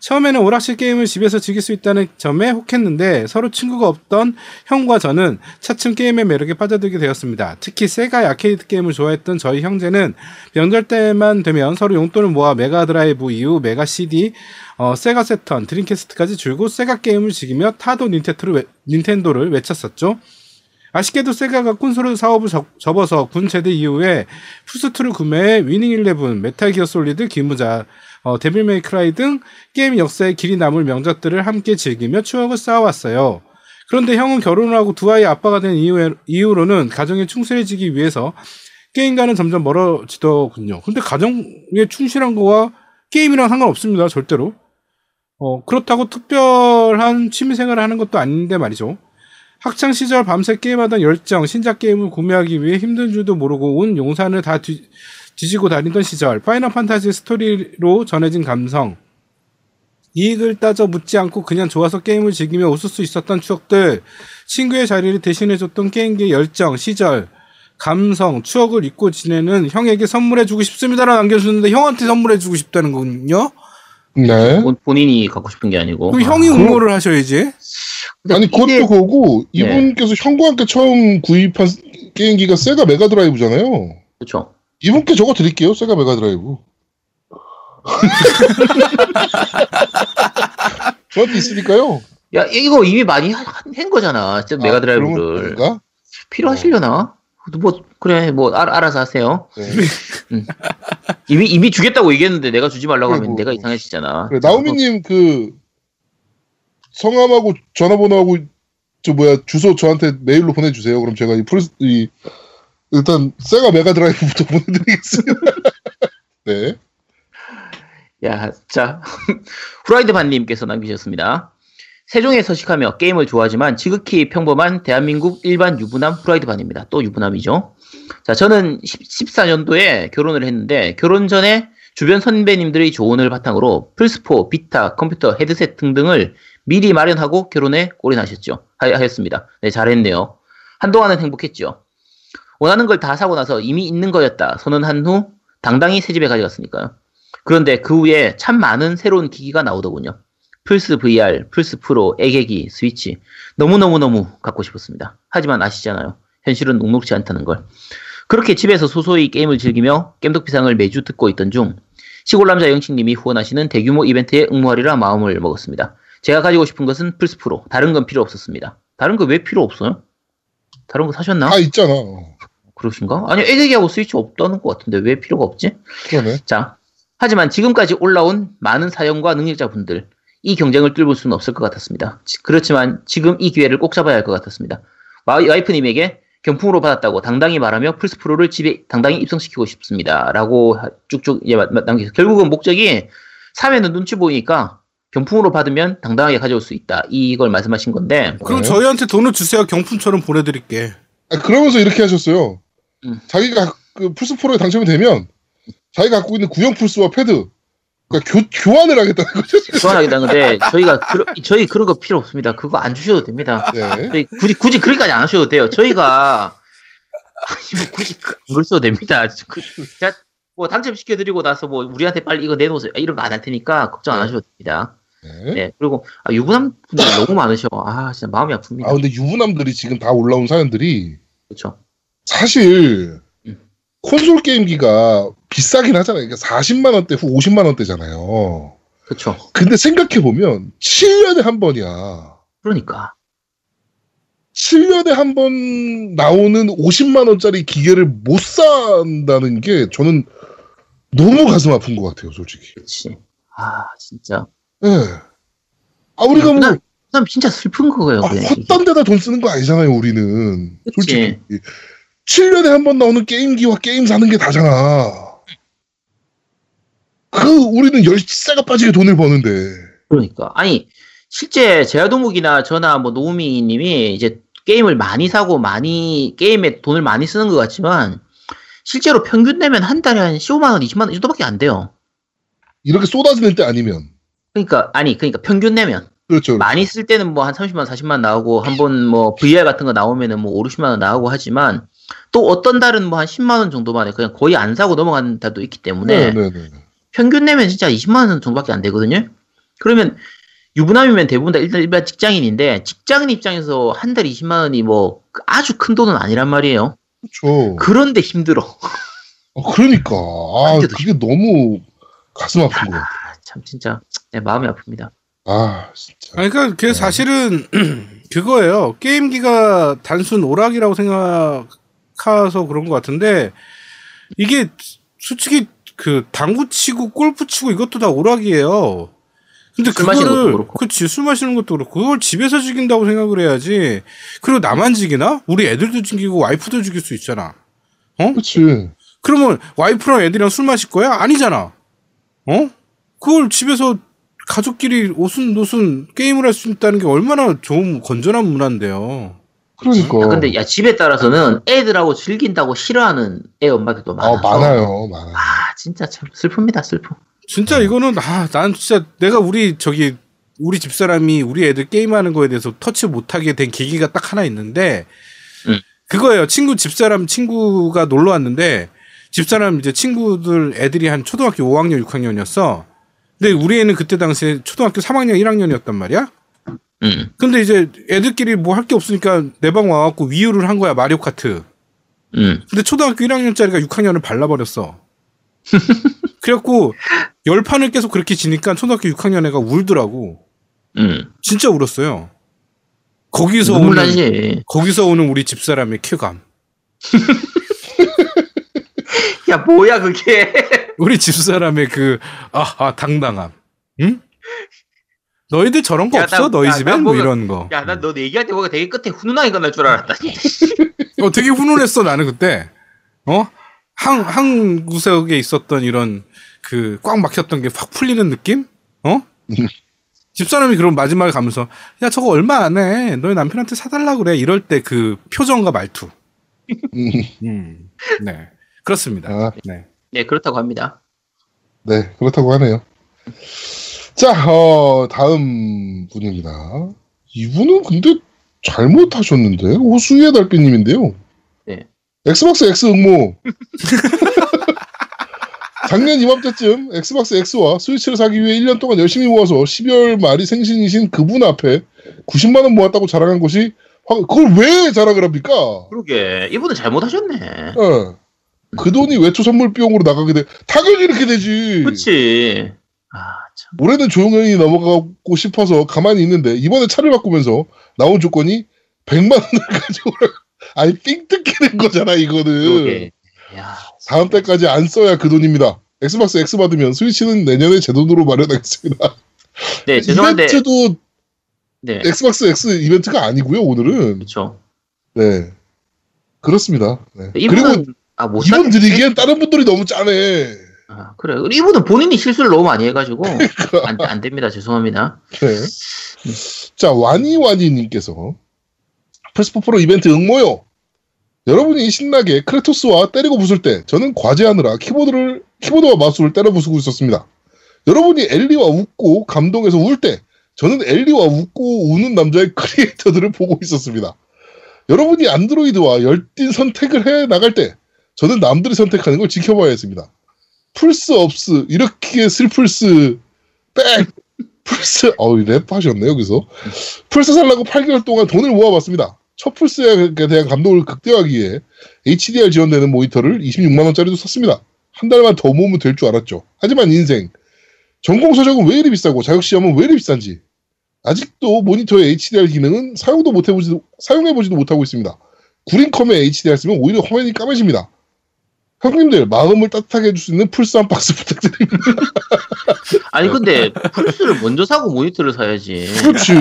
처음에는 오락실 게임을 집에서 즐길 수 있다는 점에 혹했는데 서로 친구가 없던 형과 저는 차츰 게임의 매력에 빠져들게 되었습니다. 특히 세가 아케이드 게임을 좋아했던 저희 형제는 명절 때만 되면 서로 용돈을 모아 메가 드라이브 이후 메가 CD, 어, 세가 새턴, 드림캐스트까지 줄곧 세가 게임을 즐기며 타도 닌텐도를, 외, 닌텐도를 외쳤었죠. 아쉽게도 세가가 콘솔 사업을 접, 접어서 군 제대 이후에 플스2를 구매해 위닝 11, 메탈 기어 솔리드, 귀무자, 어, 데빌 메이 크라이 등 게임 역사에 길이 남을 명작들을 함께 즐기며 추억을 쌓아왔어요. 그런데 형은 결혼을 하고 두 아이 아빠가 된 이후에, 이후로는 가정에 충실해지기 위해서 게임과는 점점 멀어지더군요. 근데 가정에 충실한 거와 게임이랑 상관없습니다. 절대로. 어, 그렇다고 특별한 취미생활을 하는 것도 아닌데 말이죠. 학창 시절 밤새 게임하던 열정, 신작 게임을 구매하기 위해 힘든 줄도 모르고 온 용산을 다 뒤, 뒤지고 다니던 시절, 파이널 판타지 스토리로 전해진 감성, 이익을 따져 묻지 않고 그냥 좋아서 게임을 즐기며 웃을 수 있었던 추억들, 친구의 자리를 대신해줬던 게임기의 열정, 시절, 감성, 추억을 잊고 지내는 형에게 선물해주고 싶습니다라고 남겨주는데 형한테 선물해주고 싶다는 거군요. 네. 본- 본인이 갖고 싶은 게 아니고. 그럼 아, 형이 그럼- 응모를 하셔야지. 근데 아니 그것도 이게- 그거고 네. 이분께서 형과 함께 처음 구입한 게임기가 세가 메가 드라이브잖아요. 그렇죠. 이분께 저거 드릴게요. 세가 메가 드라이브. 저한테 있으니까요. 야 이거 이미 많이 한, 한 거잖아. 진짜 아, 메가 드라이브를 그런 건가? 필요하시려나? 뭐 그래 뭐 알, 알아서 하세요. 네. 이미 이미 주겠다고 얘기했는데 내가 주지 말라고 하면 그리고- 내가 이상해지잖아. 그래, 나우미님 그 성함하고 전화번호하고 저 뭐야 주소 저한테 메일로 보내주세요. 그럼 제가 이 프레스 이 일단 세가 메가 드라이브부터 보내드리겠습니다. 네. 야, 자, 후라이드 반님께서 남기셨습니다. 세종에 서식하며 게임을 좋아하지만 지극히 평범한 대한민국 일반 유부남 후라이드 반입니다. 또 유부남이죠. 자, 저는 14년도에 결혼을 했는데 결혼 전에 주변 선배님들의 조언을 바탕으로 플스4, 비타, 컴퓨터, 헤드셋 등등을 미리 마련하고 결혼에 올인하셨죠. 하- 하였습니다. 네, 잘했네요. 한동안은 행복했죠. 원하는 걸 다 사고 나서 이미 있는 거였다 선언한 후 당당히 새 집에 가져갔으니까요. 그런데 그 후에 참 많은 새로운 기기가 나오더군요. 플스 VR, 플스 프로, 애계기, 스위치. 너무너무너무 갖고 싶었습니다. 하지만 아시잖아요. 현실은 녹록지 않다는 걸. 그렇게 집에서 소소히 게임을 즐기며 겜덕비상을 매주 듣고 있던 중 시골 남자 영식님이 후원하시는 대규모 이벤트에 응모하리라 마음을 먹었습니다. 제가 가지고 싶은 것은 플스 프로. 다른 건 필요 없었습니다. 다른 거 왜 필요 없어요? 다른 거 사셨나? 다 있잖아. 그러신가? 아니, 애계기하고 스위치 없다는 것 같은데 왜 필요가 없지? 그러네. 자, 하지만 지금까지 올라온 많은 사연과 능력자분들, 이 경쟁을 뚫을 수는 없을 것 같았습니다. 지- 그렇지만 지금 이 기회를 꼭 잡아야 할 것 같았습니다. 와- 와이프님에게 경품으로 받았다고 당당히 말하며 플스 프로를 집에 당당히 입성시키고 싶습니다. 라고 하- 쭉쭉 예, 남기서 결국은 목적이 사면은 눈치 보이니까 경품으로 받으면 당당하게 가져올 수 있다. 이걸 말씀하신 건데, 그럼 네. 저희한테 돈을 주세요. 경품처럼 보내드릴게. 아, 그러면서 이렇게 하셨어요. 음. 자기가 그 플스 프로에 당첨이 되면 자기가 갖고 있는 구형 플스와 패드 그러니까 교, 교환을 하겠다는 거죠. 교환하겠다는 건데, 저희가, 그러, 저희 그런 거 필요 없습니다. 그거 안 주셔도 됩니다. 네. 굳이 굳이 그렇게까지 안 하셔도 돼요. 저희가 뭐 굳이 그걸 써도 됩니다. 그, 제가 뭐 당첨시켜 드리고 나서 뭐 우리한테 빨리 이거 내놓으세요. 이런 거 안 할 테니까 걱정 안 하셔도 됩니다. 네. 네. 그리고 아, 유부남 분들 너무 많으셔. 아 진짜 마음이 아픕니다. 아 근데 유부남들이 지금 다 올라온 사연들이 그렇죠. 사실 음. 콘솔 게임기가 비싸긴 하잖아요. 그러니까 40만 원대 후 50만 원대잖아요. 그렇죠. 근데 생각해 보면 7년에 한 번이야. 그러니까 7년에 한 번 나오는 50만 원짜리 기계를 못 산다는 게 저는 너무 가슴 아픈 것 같아요, 솔직히. 그렇지. 아 진짜. 예. 아 우리가 뭐 그다음 진짜 슬픈 거예요. 아, 그냥. 헛된 데다 돈 쓰는 거 아니잖아요, 우리는. 그치. 솔직히. 7년에 한 번 나오는 게임기와 게임 사는 게 다잖아. 그, 우리는 열쇠가 빠지게 돈을 버는데. 그러니까 아니 실제 제아도목이나 저나 뭐 노우미님이 이제 게임을 많이 사고 많이 게임에 돈을 많이 쓰는 것 같지만 실제로 평균 내면 한 달에 한 15만 원, 20만 원 이 정도밖에 안 돼요. 이렇게 쏟아지는 때 아니면. 그러니까 아니 그러니까 평균 내면 그렇죠. 많이 쓸 때는 뭐 한 30만, 40만 나오고 한 번 뭐 VR 같은 거 나오면은 뭐 5, 60만 원 나오고 하지만 또 어떤 달은 뭐 한 10만 원 정도만 해 그냥 거의 안 사고 넘어가는 달도 있기 때문에 네 네 네. 평균 내면 진짜 20만 원 정도밖에 안 되거든요. 그러면 유부남이면 대부분 다 일단 일반 직장인인데 직장인 입장에서 한 달 20만 원이 뭐 아주 큰 돈은 아니란 말이에요. 그렇죠. 그런데 힘들어. 어, 그러니까. 아, 그게 너무 가슴 아픈 거 같아. 아, 참 진짜 내 마음이 아픕니다. 아, 진짜. 아니, 그러니까 그 사실은 그거예요. 게임기가 단순 오락이라고 생각해서 그런 것 같은데 이게 솔직히 그 당구 치고 골프 치고 이것도 다 오락이에요. 근데 그거를 그렇고. 그치 술 마시는 것도 그렇고 그걸 집에서 즐긴다고 생각을 해야지. 그리고 나만 즐기나? 우리 애들도 즐기고 와이프도 즐길 수 있잖아. 그치. 그러면 와이프랑 애들이랑 술 마실 거야? 아니잖아. 어? 그걸 집에서 가족끼리 오순도순 게임을 할 수 있다는 게 얼마나 좋은 건전한 문화인데요. 그러니까. 야, 근데 야 집에 따라서는 애들하고 즐긴다고 싫어하는 애 엄마들도 아, 많아서 많아요. 많아요. 아 진짜 참 슬픕니다 슬픔. 진짜 이거는 아, 난 진짜 내가 우리 저기 우리 집 사람이 우리 애들 게임하는 거에 대해서 터치 못하게 된 계기가 딱 하나 있는데 응. 그거예요. 친구 집 사람 친구가 놀러 왔는데 집 사람 이제 친구들 애들이 한 초등학교 5학년 6학년이었어. 근데 우리 애는 그때 당시에 초등학교 3학년 1학년이었단 말이야. 음. 근데 이제 애들끼리 뭐 할 게 없으니까 내 방 와갖고 위유를 한 거야 마리오 카트. 음. 근데 초등학교 1학년짜리가 6학년을 발라버렸어. 그래갖고 열 판을 계속 그렇게 지니까 초등학교 6학년 애가 울더라고. 음. 진짜 울었어요. 거기서 오는 나지. 거기서 오는 우리 집사람의 쾌감. 야, 뭐야, 그게. 우리 집사람의 그 아, 아 당당함. 응? 너희들 저런 거 야, 없어? 나- 너희 야, 집엔 나뭐 뭔가- 이런 거. 야, 난너 얘기할 때 보니까 되게 끝에 훈훈하게 끝날 줄 알았다니. 어, 되게 훈훈했어 나는 그때. 어? 한, 한 구석에 있었던 이런 그 꽉 막혔던 게 확 풀리는 느낌? 어? 집사람이 그럼 마지막에 가면서 야 저거 얼마 안 해. 너희 남편한테 사달라 그래. 이럴 때 그 표정과 말투. 음, 음. 네. 그렇습니다. 아, 네. 네, 그렇다고 합니다. 네, 그렇다고 하네요. 자, 어, 다음 분입니다. 이분은 근데 잘못하셨는데? 호수의 달빛님인데요. 네. 엑스박스 X 응모. 작년 이맘때쯤 엑스박스 X와 스위치를 사기 위해 1년 동안 열심히 모아서 12월 말이 생신이신 그분 앞에 90만원 모았다고 자랑한 것이, 화- 그걸 왜 자랑을 합니까? 그러게, 이분은 잘못하셨네. 예. 그 돈이 외투 선물 비용으로 나가게 돼. 당연히 이렇게 되지. 그치. 아, 참. 올해는 조용히 넘어가고 싶어서 가만히 있는데 이번에 차를 바꾸면서 나온 조건이 100만 원을 가져오라. 아니 삥 뜯기는 거잖아 이거는. 야, 다음 달까지 안 써야 그 돈입니다. Xbox X 받으면 스위치는 내년에 제 돈으로 마련하겠습니다. 네, 죄송한데. 이벤트도 네, Xbox X 이벤트가 아니고요 오늘은. 그렇죠. 네. 그렇습니다. 네. 그리고 이분은 아, 못 이분 사겠네. 드리기엔 다른 분들이 너무 짜네. 아, 그래. 이분은 본인이 실수를 너무 많이 해가지고 안, 안 됩니다. 죄송합니다. 네. 자, 와니와니님께서 플스4 프로 이벤트 응모요. 여러분이 신나게 크레토스와 때리고 부술 때 저는 과제하느라 키보드를 키보드와 마우스를 때려 부수고 있었습니다. 여러분이 엘리와 웃고 감동해서 울 때 저는 엘리와 웃고 우는 남자의 크리에이터들을 보고 있었습니다. 여러분이 안드로이드와 열띤 선택을 해 나갈 때 저는 남들이 선택하는 걸 지켜봐야 했습니다. 플스 없으 이렇게 슬플스 백 플스 어우 랩 하셨네 여기서 플스 살라고 8개월 동안 돈을 모아봤습니다. 첫 플스에 대한 감동을 극대화하기 위해 HDR 지원되는 모니터를 26만 원짜리도 샀습니다. 한 달만 더 모으면 될 줄 알았죠. 하지만 인생 전공 서적은 왜 이리 비싸고 자격 시험은 왜 이리 비싼지 아직도 모니터의 HDR 기능은 사용도 못 해보지도 사용해보지도 못하고 있습니다. 구린컴에 HDR 쓰면 오히려 화면이 까매집니다. 형님들 마음을 따뜻하게 해줄 수 있는 플스 한 박스 부탁드립니다. 아니 근데 플스를 먼저 사고 모니터를 사야지. 그렇지.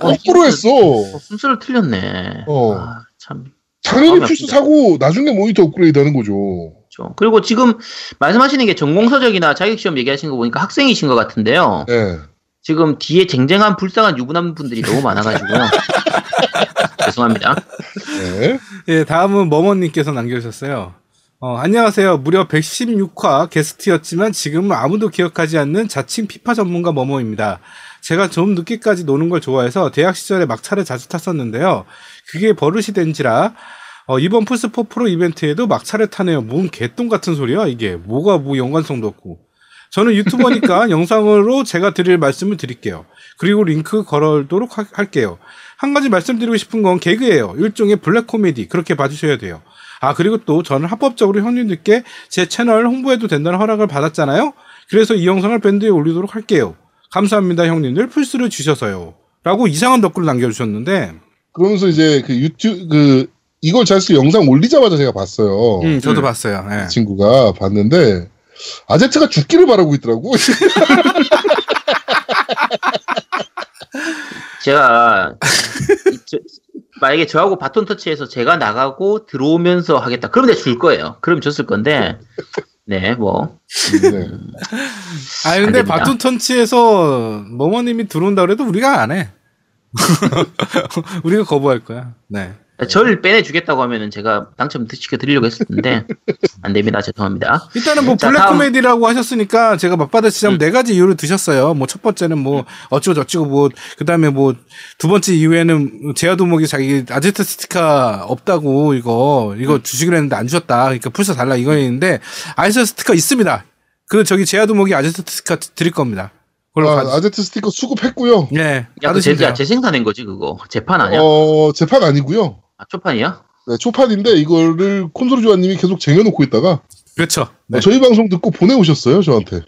거꾸로 했어. 어, 순서를 틀렸네. 어. 아, 참. 당연히 플스 아프다. 사고 나중에 모니터 업그레이드 하는 거죠. 그렇죠. 그리고 지금 말씀하시는 게 전공서적이나 자격시험 얘기하신 거 보니까 학생이신 것 같은데요. 네. 지금 뒤에 쟁쟁한 불쌍한 유부남 분들이 너무 많아가지고 죄송합니다. 네. 예, 다음은 머머님께서 남겨주셨어요. 어, 안녕하세요. 무려 116화 게스트였지만 지금은 아무도 기억하지 않는 자칭 피파 전문가 머머입니다. 제가 좀 늦게까지 노는 걸 좋아해서 대학 시절에 막차를 자주 탔었는데요. 그게 버릇이 된지라 어, 이번 플스4 프로 이벤트에도 막차를 타네요. 뭔 개똥 같은 소리야 이게. 뭐가 뭐 연관성도 없고. 저는 유튜버니까 영상으로 제가 드릴 말씀을 드릴게요. 그리고 링크 걸어도록 하- 할게요. 한 가지 말씀드리고 싶은 건 개그예요. 일종의 블랙 코미디. 그렇게 봐주셔야 돼요. 아, 그리고 또 저는 합법적으로 형님들께 제 채널 홍보해도 된다는 허락을 받았잖아요? 그래서 이 영상을 밴드에 올리도록 할게요. 감사합니다, 형님들. 플스를 주셔서요. 라고 이상한 댓글을 남겨주셨는데, 그러면서 이제 그 유튜브 그 이걸 자스 영상 올리자마자 제가 봤어요. 음, 저도 음. 봤어요. 예. 그 친구가 봤는데 아제트가 죽기를 바라고 있더라고. 제가 만약에 저하고 바톤 터치해서 제가 나가고 들어오면서 하겠다. 그럼 내가 줄 거예요. 그럼 줬을 건데 네 뭐. 네. 아, 안 근데. 바톤 턴치에서 머머님이 들어온다 그래도 우리가 안 해. 우리가 거부할 거야. 네. 절 빼내주겠다고 하면은 제가 당첨 시켜 드리려고 했었는데 안 됩니다. 죄송합니다. 일단은 뭐 자, 블랙 다음. 코미디라고 하셨으니까 제가 맞받아치자면 음. 네 가지 이유를 드셨어요. 뭐 첫 번째는 뭐 어쩌고 저쩌고 뭐 그다음에 뭐 두 번째 이유에는 제아두목이 자기 아제트 스티커 없다고 이거 이거 주시기로 했는데 안 주셨다. 그러니까 플스 달라 이거였는데 아제트 스티커 있습니다. 그 저기 제아두목이 아제트 스티커 드릴 겁니다. 아, 가- 아제트 스티커 수급했고요. 예. 야, 그 재, 돼요. 재생산인 거지 그거. 재판 아니야? 어, 재판 아니고요. 아, 초판이야? 네, 초판인데 이거를 콘솔 조아님이 계속 쟁여놓고 있다가 그렇죠. 네. 어, 저희 방송 듣고 보내오셨어요 저한테.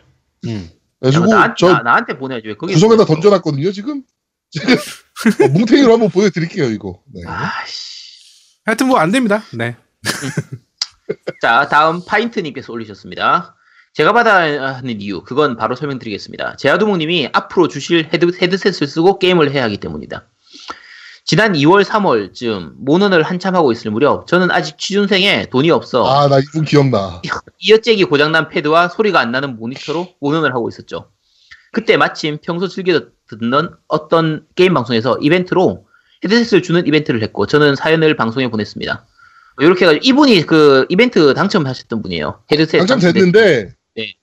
음. 그래가지고 나, 저 나, 나한테 보내야지 왜 거기 구석에다 던져놨거든요 지금. 제가 어, 뭉탱이로 한번 보여드릴게요 이거. 네. 아씨. 하여튼 뭐 안 됩니다. 네. 자, 다음 파인트님께서 올리셨습니다. 제가 받아야 하는 이유, 그건 바로 설명드리겠습니다. 제아두목님이 앞으로 주실 헤드, 헤드셋을 쓰고 게임을 해야 하기 때문이다. 지난 2월, 3월쯤 모넌을 한참 하고 있을 무렵, 저는 아직 취준생에 돈이 없어 아 나 이분 기억나. 이어잭이 고장난 패드와 소리가 안 나는 모니터로 모논을 하고 있었죠. 그때 마침 평소 즐겨 듣는 어떤 게임 방송에서 이벤트로 헤드셋을 주는 이벤트를 했고 저는 사연을 방송에 보냈습니다. 이렇게 해가지고 이분이 그 이벤트 당첨하셨던 분이에요. 헤드셋 당첨됐는데 네.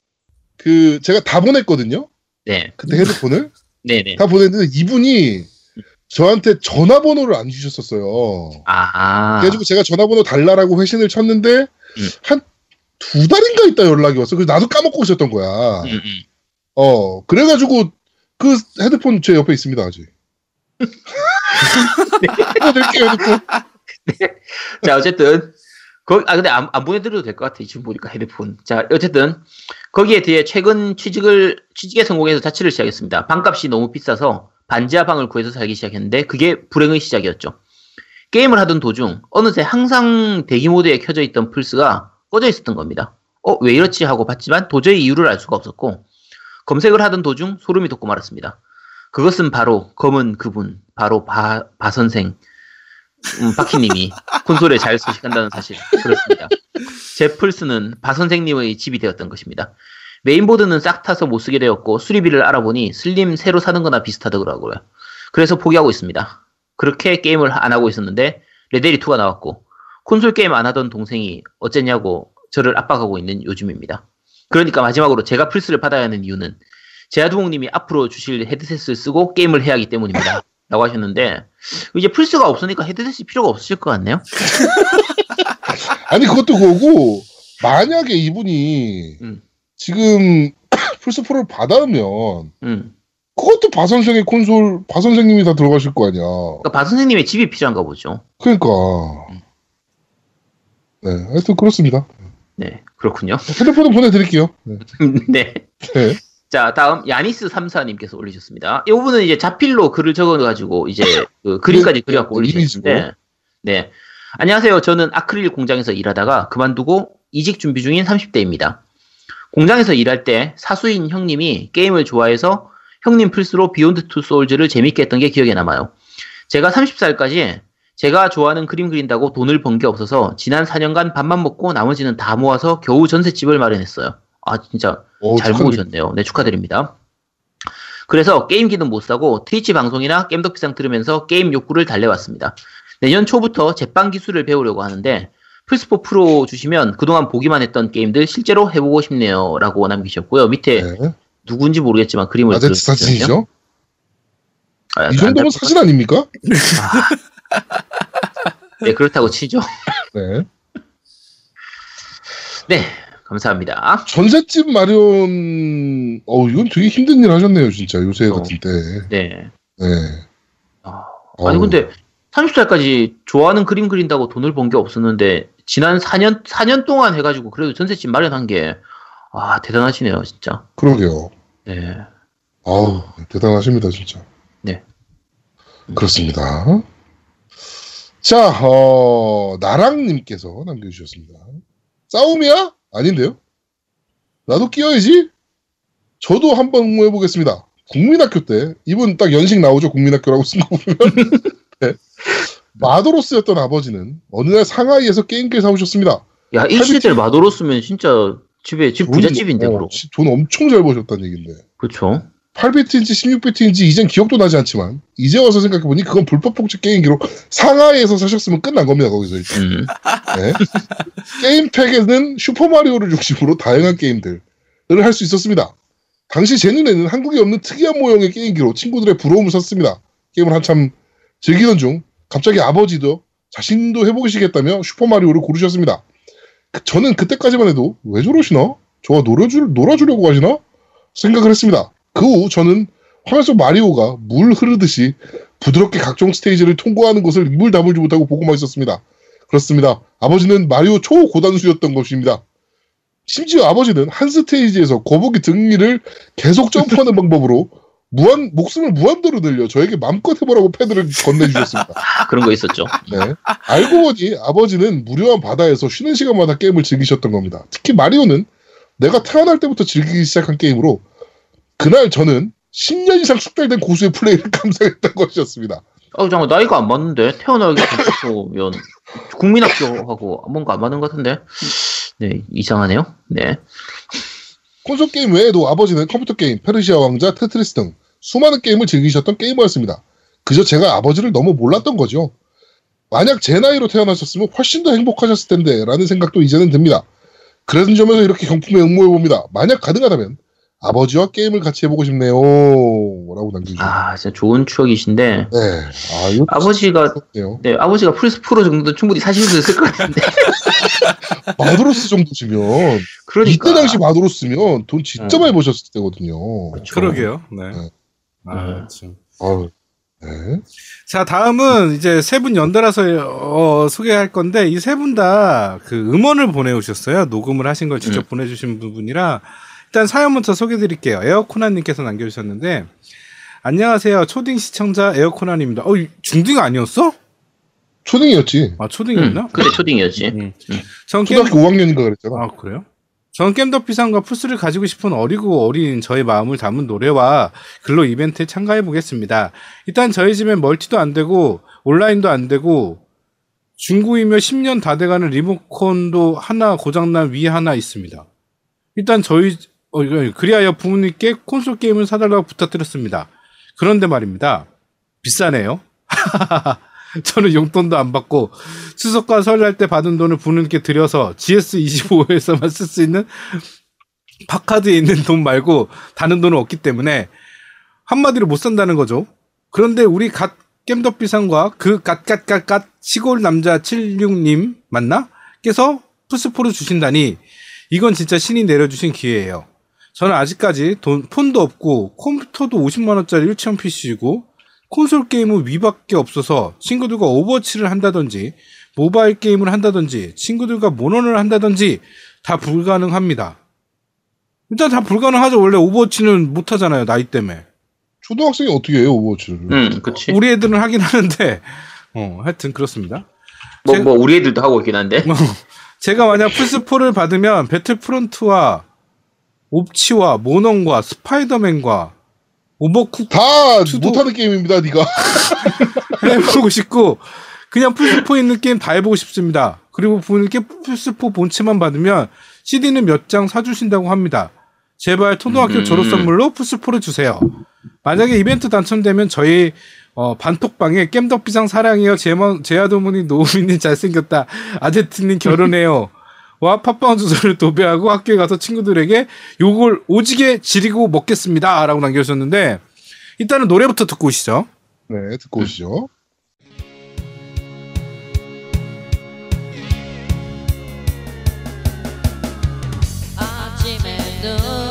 그 제가 다 보냈거든요. 네, 그때 헤드폰을 네, 네. 다 보냈는데 이분이 저한테 전화번호를 안 주셨었어요. 아, 그래가지고 제가 전화번호 달라라고 회신을 쳤는데 음. 한두 달인가 있다 연락이 왔어. 그래서 나도 까먹고 있었던 거야. 음, 음. 어 그래가지고 그 헤드폰 제 옆에 있습니다 아직. 보내드릴게요 헤드폰. 자, 어쨌든, 거, 아, 근데 안, 안 보내드려도 될 것 같아. 지금 보니까 헤드폰. 자, 어쨌든, 거기에 대해 최근 취직을, 취직에 성공해서 자취를 시작했습니다. 방값이 너무 비싸서 반지하 방을 구해서 살기 시작했는데, 그게 불행의 시작이었죠. 게임을 하던 도중, 어느새 항상 대기 모드에 켜져 있던 플스가 꺼져 있었던 겁니다. 어, 왜 이렇지 하고 봤지만 도저히 이유를 알 수가 없었고, 검색을 하던 도중 소름이 돋고 말았습니다. 그것은 바로 검은 그분, 바로 바, 바 선생, 음, 바키님이 콘솔에 잘 소식한다는 사실 그렇습니다. 제 플스는 바 선생님의 집이 되었던 것입니다. 메인보드는 싹 타서 못 쓰게 되었고 수리비를 알아보니 슬림 새로 사는 거나 비슷하더라고요. 그래서 포기하고 있습니다. 그렇게 게임을 안 하고 있었는데 레데리 2가 나왔고 콘솔 게임 안 하던 동생이 어쨌냐고 저를 압박하고 있는 요즘입니다. 그러니까 마지막으로 제가 플스를 받아야 하는 이유는 제아두목님이 앞으로 주실 헤드셋을 쓰고 게임을 해야 하기 때문입니다. 라고 하셨는데 이제 플스가 없으니까 헤드셋이 필요가 없으실 것 같네요. 아니 그것도 그거고 만약에 이분이 음. 지금 플스 4를 받아면 음. 그것도 바 선생의 콘솔 바 선생님이 다 들어가실 거 아니야. 그러니까 바 선생님의 집이 필요한가 보죠. 그러니까 네 하여튼 그렇습니다. 네, 그렇군요. 핸드폰은 보내드릴게요. 네. 네. 네. 자, 다음 야니스 34님께서 올리셨습니다. 이 부분은 이제 자필로 글을 적어가지고 이제 그 그림까지 네, 그려갖고 네, 올리셨는데, 네. 안녕하세요. 저는 아크릴 공장에서 일하다가 그만두고 이직 준비 중인 30대입니다. 공장에서 일할 때 사수인 형님이 게임을 좋아해서 형님 플스로 Beyond: Two Souls를 재밌게 했던 게 기억에 남아요. 제가 30살까지 제가 좋아하는 그림 그린다고 돈을 번 게 없어서 지난 4년간 밥만 먹고 나머지는 다 모아서 겨우 전셋집을 마련했어요. 아 진짜 어, 잘 축하드립니다. 모으셨네요. 네, 축하드립니다. 그래서 게임기는 못 사고 Twitch 방송이나 겜덕비상 들으면서 게임 욕구를 달래왔습니다. 내년 초부터 제빵 기술을 배우려고 하는데 플스4 프로 주시면 그동안 보기만 했던 게임들 실제로 해보고 싶네요. 라고 남기셨고요. 밑에 네. 누군지 모르겠지만 그림을 아제트. 사진이죠. 아, 이 정도면 사진 아닙니까? 네, 그렇다고 치죠. 네. 네, 감사합니다. 전셋집 마련, 어 이건 되게 힘든 일 하셨네요, 진짜 요새 어. 같은 때. 네. 네. 아, 아니 어우, 근데 30살까지 좋아하는 그림 그린다고 돈을 번 게 없었는데 지난 4년 4년 동안 해가지고 그래도 전셋집 마련한 게 아 대단하시네요 진짜. 그러게요. 네. 아우 대단하십니다, 진짜. 네. 그렇습니다. 자, 어, 나랑님께서 남겨주셨습니다. 싸움이야? 아닌데요? 나도 끼어야지? 저도 한번 응모해보겠습니다. 국민학교 때, 이분 딱 연식 나오죠, 국민학교라고 쓴 거 보면. 네. 마도로스였던 아버지는 어느 날 상하이에서 게임기를 사오셨습니다. 야이 할비치- 시대 마도로스면 진짜 집에 집 부잣집인데 돈, 그럼. 어, 지- 돈 엄청 잘 버셨다는 얘긴데. 그렇죠. 8비트인지 16비트인지 이젠 기억도 나지 않지만 이제 와서 생각해 보니 그건 불법 복제 게임기로 상하이에서 사셨으면 끝난 겁니다 거기서 일단. 음. 네. 게임팩에는 슈퍼 마리오를 중심으로 다양한 게임들을 할 수 있었습니다. 당시 제 눈에는 한국에 없는 특이한 모형의 게임기로 친구들의 부러움을 샀습니다. 게임을 한참 즐기던 중 갑자기 아버지도 자신도 해보시겠다며 슈퍼마리오를 고르셨습니다. 그- 저는 그때까지만 해도 왜 저러시나? 저와 놀아주, 놀아주려고 하시나? 생각을 했습니다. 그 후 저는 화면 속 마리오가 물 흐르듯이 부드럽게 각종 스테이지를 통과하는 것을 입을 다물지 못하고 보고만 있었습니다. 그렇습니다. 아버지는 마리오 초고단수였던 것입니다. 심지어 아버지는 한 스테이지에서 거북이 등리를 계속 점프하는 방법으로 무한 목숨을 무한대로 늘려 저에게 마음껏 해보라고 패드를 건네주셨습니다. 아, 그런 거 있었죠. 네. 알고 보니 아버지는 무료한 바다에서 쉬는 시간마다 게임을 즐기셨던 겁니다. 특히 마리오는 내가 태어날 때부터 즐기기 시작한 게임으로 그날 저는 10년 이상 숙달된 고수의 플레이를 감상했던 것이었습니다. 어, 잠깐 나이가 안 맞는데 태어나기 전부터면 국민학교하고 뭔가 안 맞는 것 같은데. 네, 이상하네요. 네. 콘솔 게임 외에도 아버지는 컴퓨터 게임, 페르시아 왕자, 테트리스 등 수많은 게임을 즐기셨던 게이머였습니다. 그저 제가 아버지를 너무 몰랐던 거죠. 만약 제 나이로 태어나셨으면 훨씬 더 행복하셨을 텐데 라는 생각도 이제는 듭니다. 그런 점에서 이렇게 경품에 응모해봅니다. 만약 가능하다면 아버지와 게임을 같이 해보고 싶네요. 라고 남겨주셨네요. 아, 진짜 좋은 추억이신데. 네. 아, 네요. 네, 아버지가 플스 프로 정도는 충분히 사실 수 있을 것 같은데. 마도로스 정도시면 그러니까. 이때 당시 마도로스면 돈 진짜 음. 많이 버셨을 때거든요. 그렇죠. 그러게요. 네. 네. 아, 네. 참. 아유, 네. 자, 다음은 이제 세 분 연달아서 어, 소개할 건데 이 세 분 다 그 음원을 보내오셨어요. 녹음을 하신 걸 직접 음. 보내주신 부분이라 일단 사연부터 소개드릴게요. 에어코나님께서 남겨주셨는데 안녕하세요. 초딩 시청자 에어코나입니다. 어, 이 중딩 아니었어? 초딩이었지. 아, 초딩이었나? 음, 그때 초딩이었지. 음. 전 게임 초등학교 5학년인가 그랬잖아. 아 그래요? 전 겜덕비상과 플스를 가지고 싶은 어리고 어린 저의 마음을 담은 노래와 글로 이벤트에 참가해 보겠습니다. 일단 저희 집엔 멀티도 안 되고 온라인도 안 되고 중고이며 10년 다 돼가는 리모컨도 하나 고장난 위에 하나 있습니다. 일단 저희 어, 그리하여 부모님께 콘솔 게임을 사달라고 부탁드렸습니다. 그런데 말입니다. 비싸네요. 저는 용돈도 안 받고 추석과 설날 때 받은 돈을 부모님께 드려서 GS25에서만 쓸 수 있는 팝카드에 있는 돈 말고 다른 돈은 없기 때문에 한마디로 못 산다는 거죠. 그런데 우리 갓 겜덕비상과 그 갓갓갓갓 시골 남자 76님 맞나? 께서 플스4를 주신다니 이건 진짜 신이 내려주신 기회예요. 저는 아직까지 돈, 폰도 없고 컴퓨터도 50만 원짜리 일체형 PC이고 콘솔 게임은 Wii밖에 없어서 친구들과 Overwatch를 한다든지 모바일 게임을 한다든지 친구들과 모넌을 한다든지 다 불가능합니다. 일단 다 불가능하죠. 원래 Overwatch는 못 하잖아요. 나이 때문에. 초등학생이 어떻게 해요, Overwatch를? 음, 그치. 우리 애들은 하긴 하는데 어, 하여튼 그렇습니다. 뭐, 제가- 뭐, 우리 애들도 하고 있긴 한데. 제가 만약 플스4를 받으면 Battlefront와 옵치와 모넌과 Spider-Man과 Overcook 다 투도- 못하는 게임입니다, 네가. 해보고 싶고 그냥 플스4 있는 게임 다 해보고 싶습니다. 그리고 부모님께 플스4 본체만 받으면 CD는 몇 장 사주신다고 합니다. 제발 초등학교 음. 졸업 선물로 플스4를 주세요. 만약에 이벤트 당첨되면 저희 어, 반톡방에 겜덕비상 사랑해요. 제마, 제아두목님 노우미님 잘생겼다. 아제트님 결혼해요. 와 팟빵 주소를 도배하고 학교에 가서 친구들에게 욕을 오지게 지리고 먹겠습니다. 라고 남겨주셨는데 일단은 노래부터 듣고 오시죠. 네, 듣고 오시죠. 아침에 눈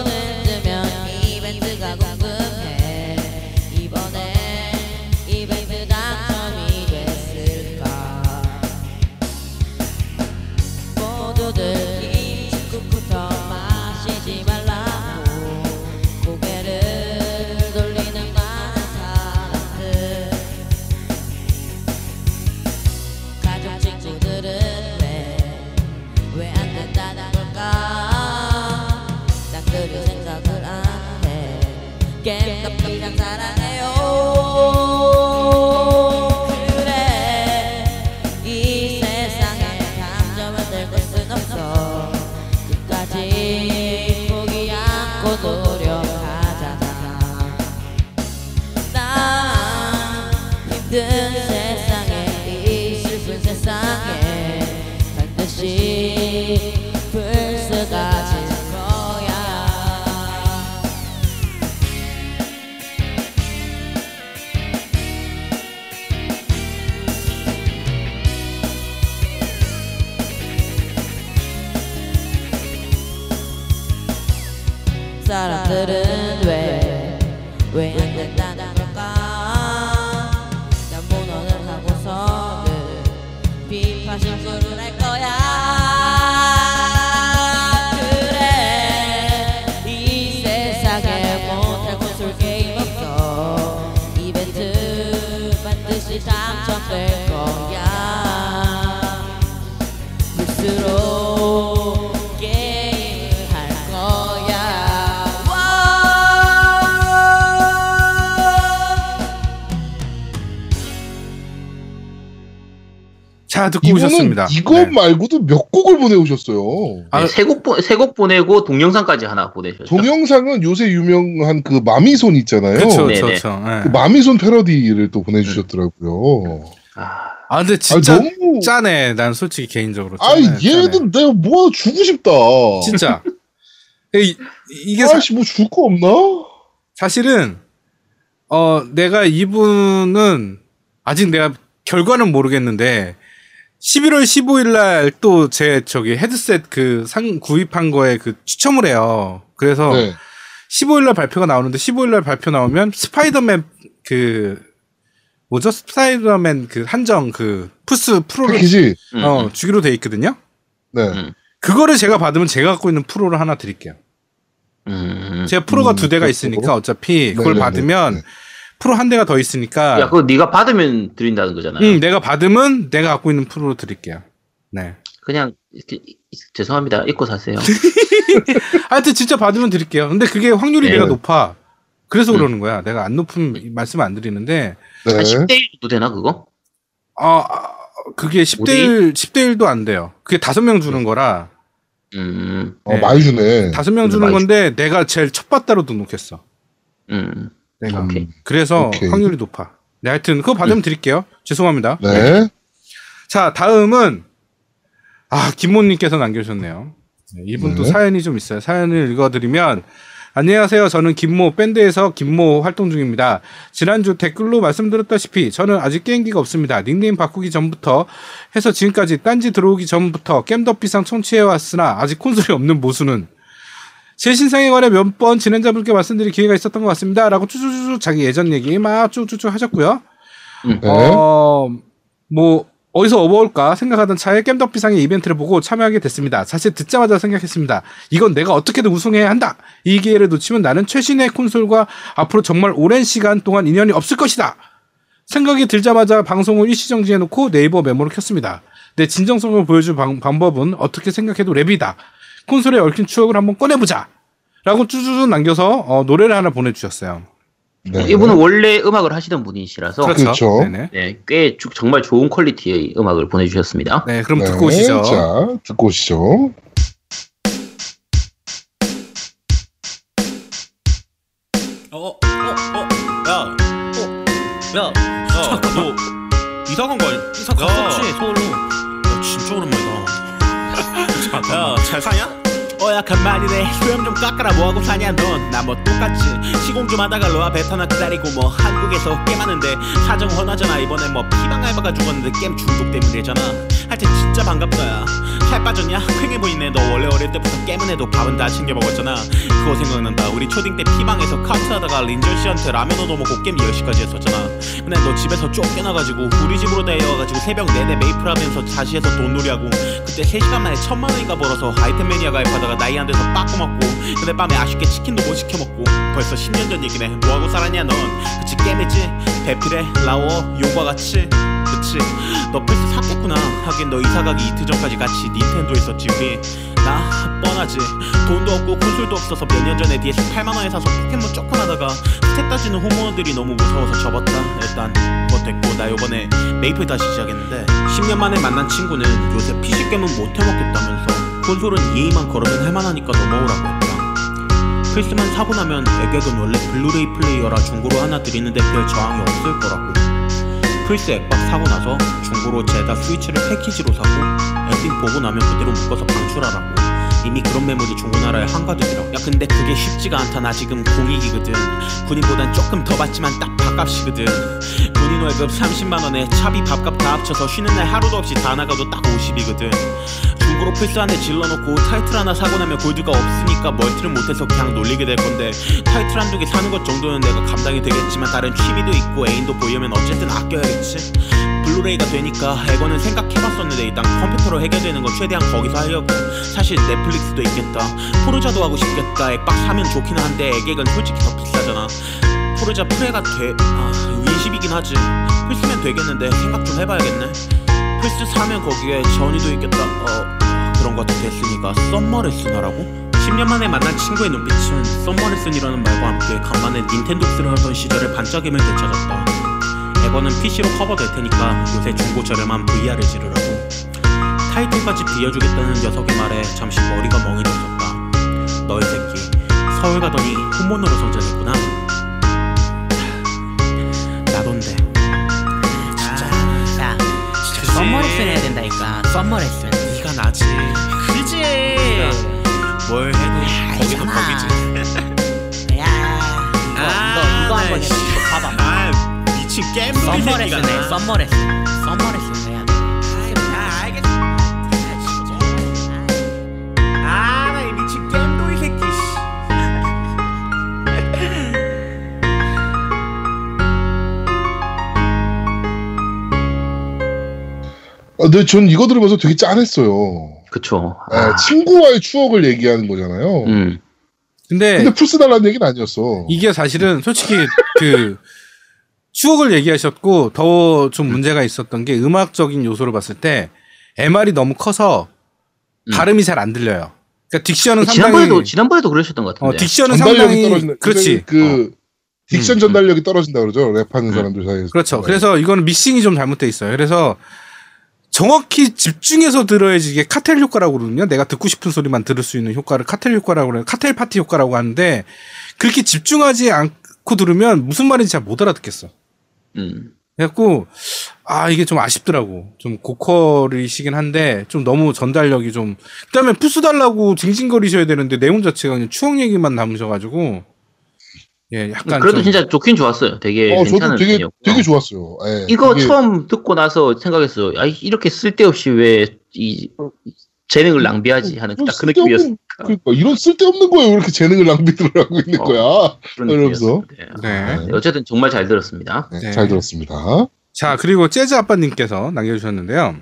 사 자 듣고 이분은 오셨습니다. 이거 네. 말고도 몇 곡을 보내오셨어요. 아, 세곡 세곡 보내고 동영상까지 하나 보내셨죠. 동영상은 요새 유명한 그 마미손 있잖아요. 그쵸, 네네. 그쵸, 그쵸. 예. 그 마미손 패러디를 또 보내주셨더라고요. 아, 아, 근데 아, 진짜 너무. 짜네. 난 솔직히 개인적으로. 짜네. 얘는 내가 뭐 주고 싶다. 진짜. 이, 이게 사, 아씨, 뭐줄 거 없나? 사실은 어 내가 이분은 아직 내가 결과는 모르겠는데 11월 15일 날 또 제 저기 헤드셋 그 상 구입한 거에 그 추첨을 해요. 그래서 네. 15일 날 발표가 나오는데 15일 날 발표 나오면 스파이더맨 그 뭐죠? 스파이더맨 그 한정 그 플스 프로를 패키지. 음, 어 음. 주기로 돼 있거든요. 네. 음. 그거를 제가 받으면 제가 갖고 있는 프로를 하나 드릴게요. 음. 제가 프로가 음, 두 대가 그렇고. 있으니까 어차피 그걸. 받으면 네. 프로 한 대가 더 있으니까 야, 그거 네가 받으면 드린다는 거잖아요. 응, 내가 받으면 내가 갖고 있는 프로로 드릴게요. 네. 그냥 이렇게, 죄송합니다. 잊고 사세요. 하여튼 진짜 받으면 드릴게요. 근데 그게 확률이 네. 내가 높아. 그래서 음. 그러는 거야. 내가 안 높은 말씀 안 드리는데 네. 한 10대 1도 되나 그거? 아 아, 그게 10대 1 10대 1도 안 돼요. 그게 다섯 명 주는 거라 음. 어, 네. 많이 주네. 다섯 명 근데 주는 건데 내가 제일 첫 받다로 등록했어. 음. 내가. 오케이. 그래서 오케이. 확률이 높아. 네, 하여튼 그거 받으면 드릴게요. 죄송합니다. 네. 자, 다음은 아 김모님께서 남겨주셨네요. 네, 이분도 네. 사연이 좀 있어요. 사연을 읽어드리면 안녕하세요. 저는 김모 밴드에서 김모 활동 중입니다. 지난주 댓글로 말씀드렸다시피 저는 아직 게임기가 없습니다. 닉네임 바꾸기 전부터 해서 지금까지 딴지 들어오기 전부터 겜덕비상 청취해왔으나 아직 콘솔이 없는 모수는 제 신상에 관해 몇 번 진행자분께 말씀드릴 기회가 있었던 것 같습니다. 라고 쭈쭈쭈쭈 자기 예전 얘기 막 쭈쭈쭈 하셨고요. 네. 어, 뭐, 어디서 업어올까 생각하던 차에 겜덕비상의 이벤트를 보고 참여하게 됐습니다. 사실 듣자마자 생각했습니다. 이건 내가 어떻게든 우승해야 한다. 이 기회를 놓치면 나는 최신의 콘솔과 앞으로 정말 오랜 시간 동안 인연이 없을 것이다. 생각이 들자마자 방송을 일시정지해놓고 네이버 메모를 켰습니다. 내 진정성을 보여줄 방, 방법은 어떻게 생각해도 랩이다. 콘솔에 얽힌 추억을 한번 꺼내보자. 라고 쭈쭈쭈 남겨서 어, 노래를 하나 보내주셨어요. 네. 이분은 원래 음악을 하시던 분이시라서 그렇죠. 그렇죠. 네, 꽤 주- 정말 좋은 퀄리티의 음악을 보내주셨습니다. 네, 그럼 네. 듣고 오시죠. 자, 듣고 오시죠. 좀 깎아라. 뭐하고 사냐 넌 나 뭐 똑같지 시공 좀 하다가 로아 베타나 기다리고 뭐 한국에서 게임하는데 사정 훤하잖아. 이번에 뭐 피방 알바가 죽었는데 게임 중독 때문이래잖아. 하여튼 진짜 반갑다 야 살 빠졌냐? 퀭해 보이네. 너 원래 어릴 때부터 게임은 해도 밥은 다 챙겨 먹었잖아. 그거 생각난다. 우리 초딩 때 피방에서 카운트하다가 린절 씨한테 라면 얻어 먹고 게임 10시까지 했었잖아. 근데 너 집에서 쫓겨나가지고 우리 집으로 데려와가지고 새벽 내내 메이플 하면서 자시해서 돈놀이하고 그때 3시간 만에 천만 원인가 벌어서 아이템 매니아 가입하다가 나이 안 돼서 빠꾸 먹고 근데 밤에 아쉽게 치킨도 못 시켜 먹고 벌써 10년 전 얘기네. 뭐하고 살았냐 넌? 그치 게임했지? 배필에 라오어? 용과 같이 그치. 너 플스 샀겠구나. 하긴 너 이사가기 이틀 전까지 같이 닌텐도 했었지 우리. 나 뻔하지. 돈도 없고 콘솔도 없어서 몇 년 전에 DS 8만원에 사서 포켓몬 조금 하다가 stat 따지는 호모들이 너무 무서워서 접었다. 일단 됐고 나 요번에 메이플 다시 시작했는데 10년 만에 만난 친구는 요새 PC 게임은 못해먹겠다면서 콘솔은 EA만 거르면 할만하니까 넘어오라고 했다. 플스만 사고 나면 엑엑은 원래 블루레이 플레이어라 중고로 하나 들이는데 별 저항이 없을 거라고 플스 엑박 사고 나서 중고로 젤다 스위치를 패키지로 사고 엔딩 보고 나면 그대로 묶어서 방출하라고 이미 그런 매물이 중고나라에 한가득이라 야 근데 그게 쉽지가 않다. 나 지금 공익이거든. 군인보단 조금 더 받지만 딱 밥값이거든. 군인 월급 30만원에 차비 밥값 다 합쳐서 쉬는 날 하루도 없이 다 나가도 딱 50이거든. 중고로 플스 하나 질러놓고 타이틀 하나 사고 나면 골드가 없으니까 멀티를 못해서 그냥 놀리게 될 건데 타이틀 한두 개 사는 것 정도는 내가 감당이 되겠지만 다른 취미도 있고 애인도 보이면 어쨌든 아껴야겠지. 블루레이가 되니까 엑원은 생각해봤었는데 일단 컴퓨터로 해결되는 건 최대한 거기서 하려고. 사실 넷플릭스도 있겠다. 포르자도 하고 싶겠다. 엑박 사면 좋긴 한데 엑엑은 솔직히 더 비싸잖아. 포르자 프레가 돼... 아 20이긴 하지. 플스면 되겠는데 생각 좀 해봐야겠네. 플스 사면 거기에 전이도 있겠다. 어 그런 것도 됐으니까 썸머레슨하라고? 10년 만에 만난 친구의 눈빛은 썸머레슨이라는 말과 함께 간만에 닌텐독스를 하던 시절의 반짝임을 되찾았다. 엑원은 PC로 커버될 테니까 요새 중고 저렴한 VR을 지르라고 타이틀까지 빌려주겠다는 녀석의 말에 잠시 머리가 멍해졌었다. 너희 새끼 서울 가더니 혼모노로 성장했구나. 나돈데. 진짜. 야 진짜 썸머 레슨 해야 된다니까. 썸머 레슨 네가 나지. 그지? 뭘 해도 거기도 거기지. 야 이거 이거 이거 한번 해 씨. 이거 봐봐. 아 미친 게임 소리 새끼가 썸머 레슨 해 나. 썸머 레슨 썸머 레슨 아, 근데 전 이거 들으면서 되게 짠했어요. 그쵸. 예, 아, 친구와의 추억을 얘기하는 거잖아요. 음. 근데, 근데 플스 달라는 얘기는 아니었어. 이게 사실은 솔직히 그 추억을 얘기하셨고 더 좀 문제가 있었던 게 음악적인 요소를 봤을 때 MR이 너무 커서 음. 발음이 잘 안 들려요. 그러니까 딕션은 상당히 지난번에도 지난번에도 그러셨던 것 어, 같은데. 딕션은 전달력이 상당히 떨어진다. 그렇지. 그 딕션 음, 전달력이 떨어진다 그러죠. 랩하는 음. 사람들 사이에서. 그렇죠. 그래서 이거는 믹싱이 좀 잘못돼 있어요. 그래서 정확히 집중해서 들어야지 이게 카텔 효과라고 그러거든요. 내가 듣고 싶은 소리만 들을 수 있는 효과를 카텔 효과라고 그래요. 카텔 파티 효과라고 하는데 그렇게 집중하지 않고 들으면 무슨 말인지 잘 못 알아듣겠어. 음. 그래갖고 아 이게 좀 아쉽더라고. 좀 고퀄이시긴 한데 좀 너무 전달력이 좀 그다음에 푸스 달라고 징징거리셔야 되는데 내용 자체가 그냥 추억 얘기만 남으셔가지고 예 약간 그래도 좀 진짜 좋긴 좋았어요. 되게 어, 괜찮은 저도 되게 편이었고. 되게 좋았어요. 예, 이거 이게 처음 듣고 나서 생각했어요. 아, 이렇게 쓸데없이 왜 이 재능을 낭비하지 하는 이런 딱그 느낌이었어. 그러니까 이런 쓸데없는 거에 왜 이렇게 재능을 낭비를 하고 있는 어. 거야. 그런 이러면서. 느낌이었어요. 네. 아, 어쨌든 정말 잘 들었습니다. 네, 네. 잘 들었습니다. 자, 그리고 재즈 아빠님께서 남겨주셨는데요.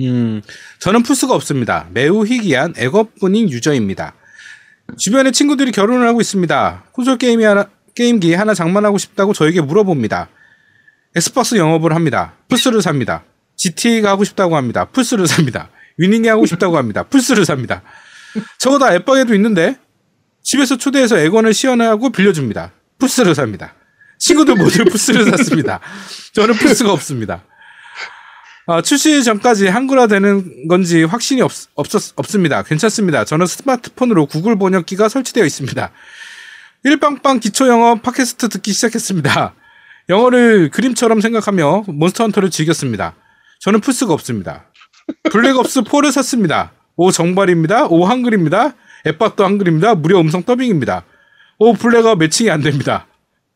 음, 저는 풀수가 없습니다. 매우 희귀한 액업분인 유저입니다. 주변에 친구들이 결혼을 하고 있습니다. 콘솔 게임이 하나, 게임기 하나 장만하고 싶다고 저에게 물어봅니다. 엑스박스 영업을 합니다. 플스를 삽니다. GTA가 하고 싶다고 합니다. 플스를 삽니다. 위닝이 하고 싶다고 합니다. 플스를 삽니다. 저거 다 엑박에도 있는데 집에서 초대해서 엑원을 시연하고 빌려줍니다. 플스를 삽니다. 친구들 모두 플스를 샀습니다. 저는 플스가 없습니다. 아, 출시 전까지 한글화되는 건지 확신이 없, 없었, 없습니다. 괜찮습니다. 저는 스마트폰으로 구글 번역기가 설치되어 있습니다. 일빵빵 기초 영어 팟캐스트 듣기 시작했습니다. 영어를 그림처럼 생각하며 몬스터 헌터를 즐겼습니다. 저는 플스가 없습니다. 블랙옵스 4를 샀습니다. 오 정발입니다. 오 한글입니다. 엑박도 한글입니다. 무료 음성 더빙입니다. 오 블랙아웃 매칭이 안 됩니다.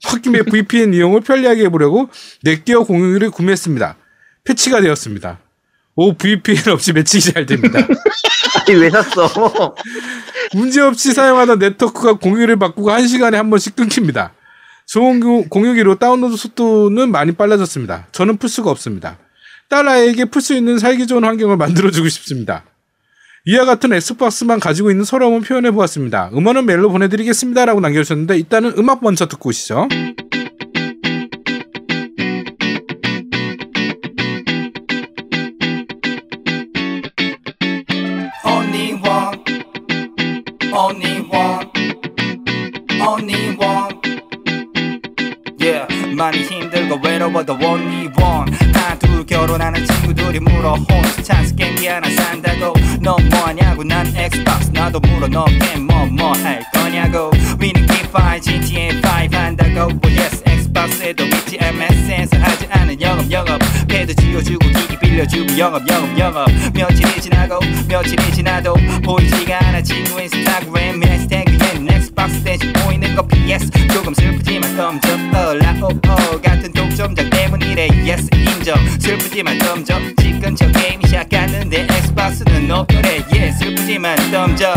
홧김에 VPN 이용을 편리하게 해보려고 넷기어 공유기를 구매했습니다. 패치가 되었습니다. 오 VPN 없이 매칭이 잘 됩니다. 아니, 왜 샀어? 문제없이 사용하던 네트워크가 공유기를 바꾸고 한시간에 한 번씩 끊깁니다. 좋은 구- 공유기로 다운로드 속도는 많이 빨라졌습니다. 저는 플스가 없습니다. 딸 아이에게 플스 있는 살기 좋은 환경을 만들어주고 싶습니다. 이와 같은 엑스박스만 가지고 있는 서러움을 표현해 보았습니다. 음원은 메일로 보내드리겠습니다. 라고 남겨주셨는데 일단은 음악 먼저 듣고 오시죠. Only one. Yeah, 많이 힘들고 외로워도 only one. 다둘 결혼하는 친구들이 물어 홈스 찬스 게임기 하나 산다고. 너 뭐하냐고? 난 엑스박스 나도 물어 너 게임 뭐뭐 할 거냐고. 위는 기파이 GTA 5 한다고. Well, yes 엑스박스 엑스박스에도 있지. MSN에서 하지 않은 영업 영업. 패드 쥐어주고 기기 빌려주고 영업 영업 영업. 며칠이 지나고 며칠이 지나도 보이지가 않아. 친구 인스타그램 해시태그 대신 보이는 거 PS 조금 슬프지만 덤져 어라오오 같은 독점자 때문이래. Yes 인정. 슬프지만 덤져 지금 저 게임이 시작하는데 엑스박스는 없더래 yeah 슬프지만 덤져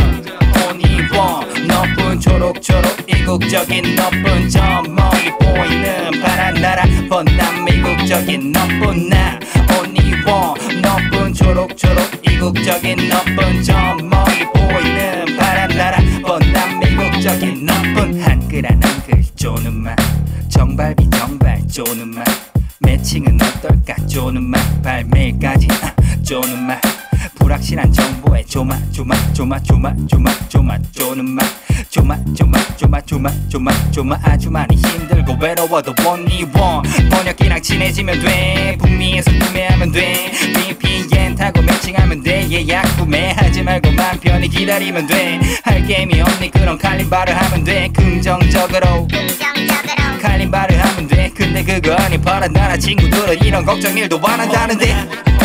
only one. 너뿐 초록초록. 이국적인 너뿐 저 멀리 보이는 파란 나라. 번남 미국적인 너뿐 나. Only one. 너뿐 초록초록. 이국적인 너뿐 저 멀리 보이는 정발비 정발. 쪼는 맛 매칭은 어떨까? 쪼는 맛 발매일까지. 아, 쪼는 맛 불확실한 정보에 조마 조마 조마 조마 조마 조마 쪼는 맛. 조마 조마 조마 조마 조마 조마. 아주 많이 힘들고 외로워도 only one. 번역기랑 친해지면 돼. 북미에서 구매하면 돼. VPN 타고 매칭하면 돼. 예약 구매하지 말고 맘 편히 기다리면 돼할 게임이 없니? 그럼 칼림바를 하면 돼. 긍정적으로. 칼림바를 돼 근데 그거 아니 파란 나라 친구들은 이런 걱정 일도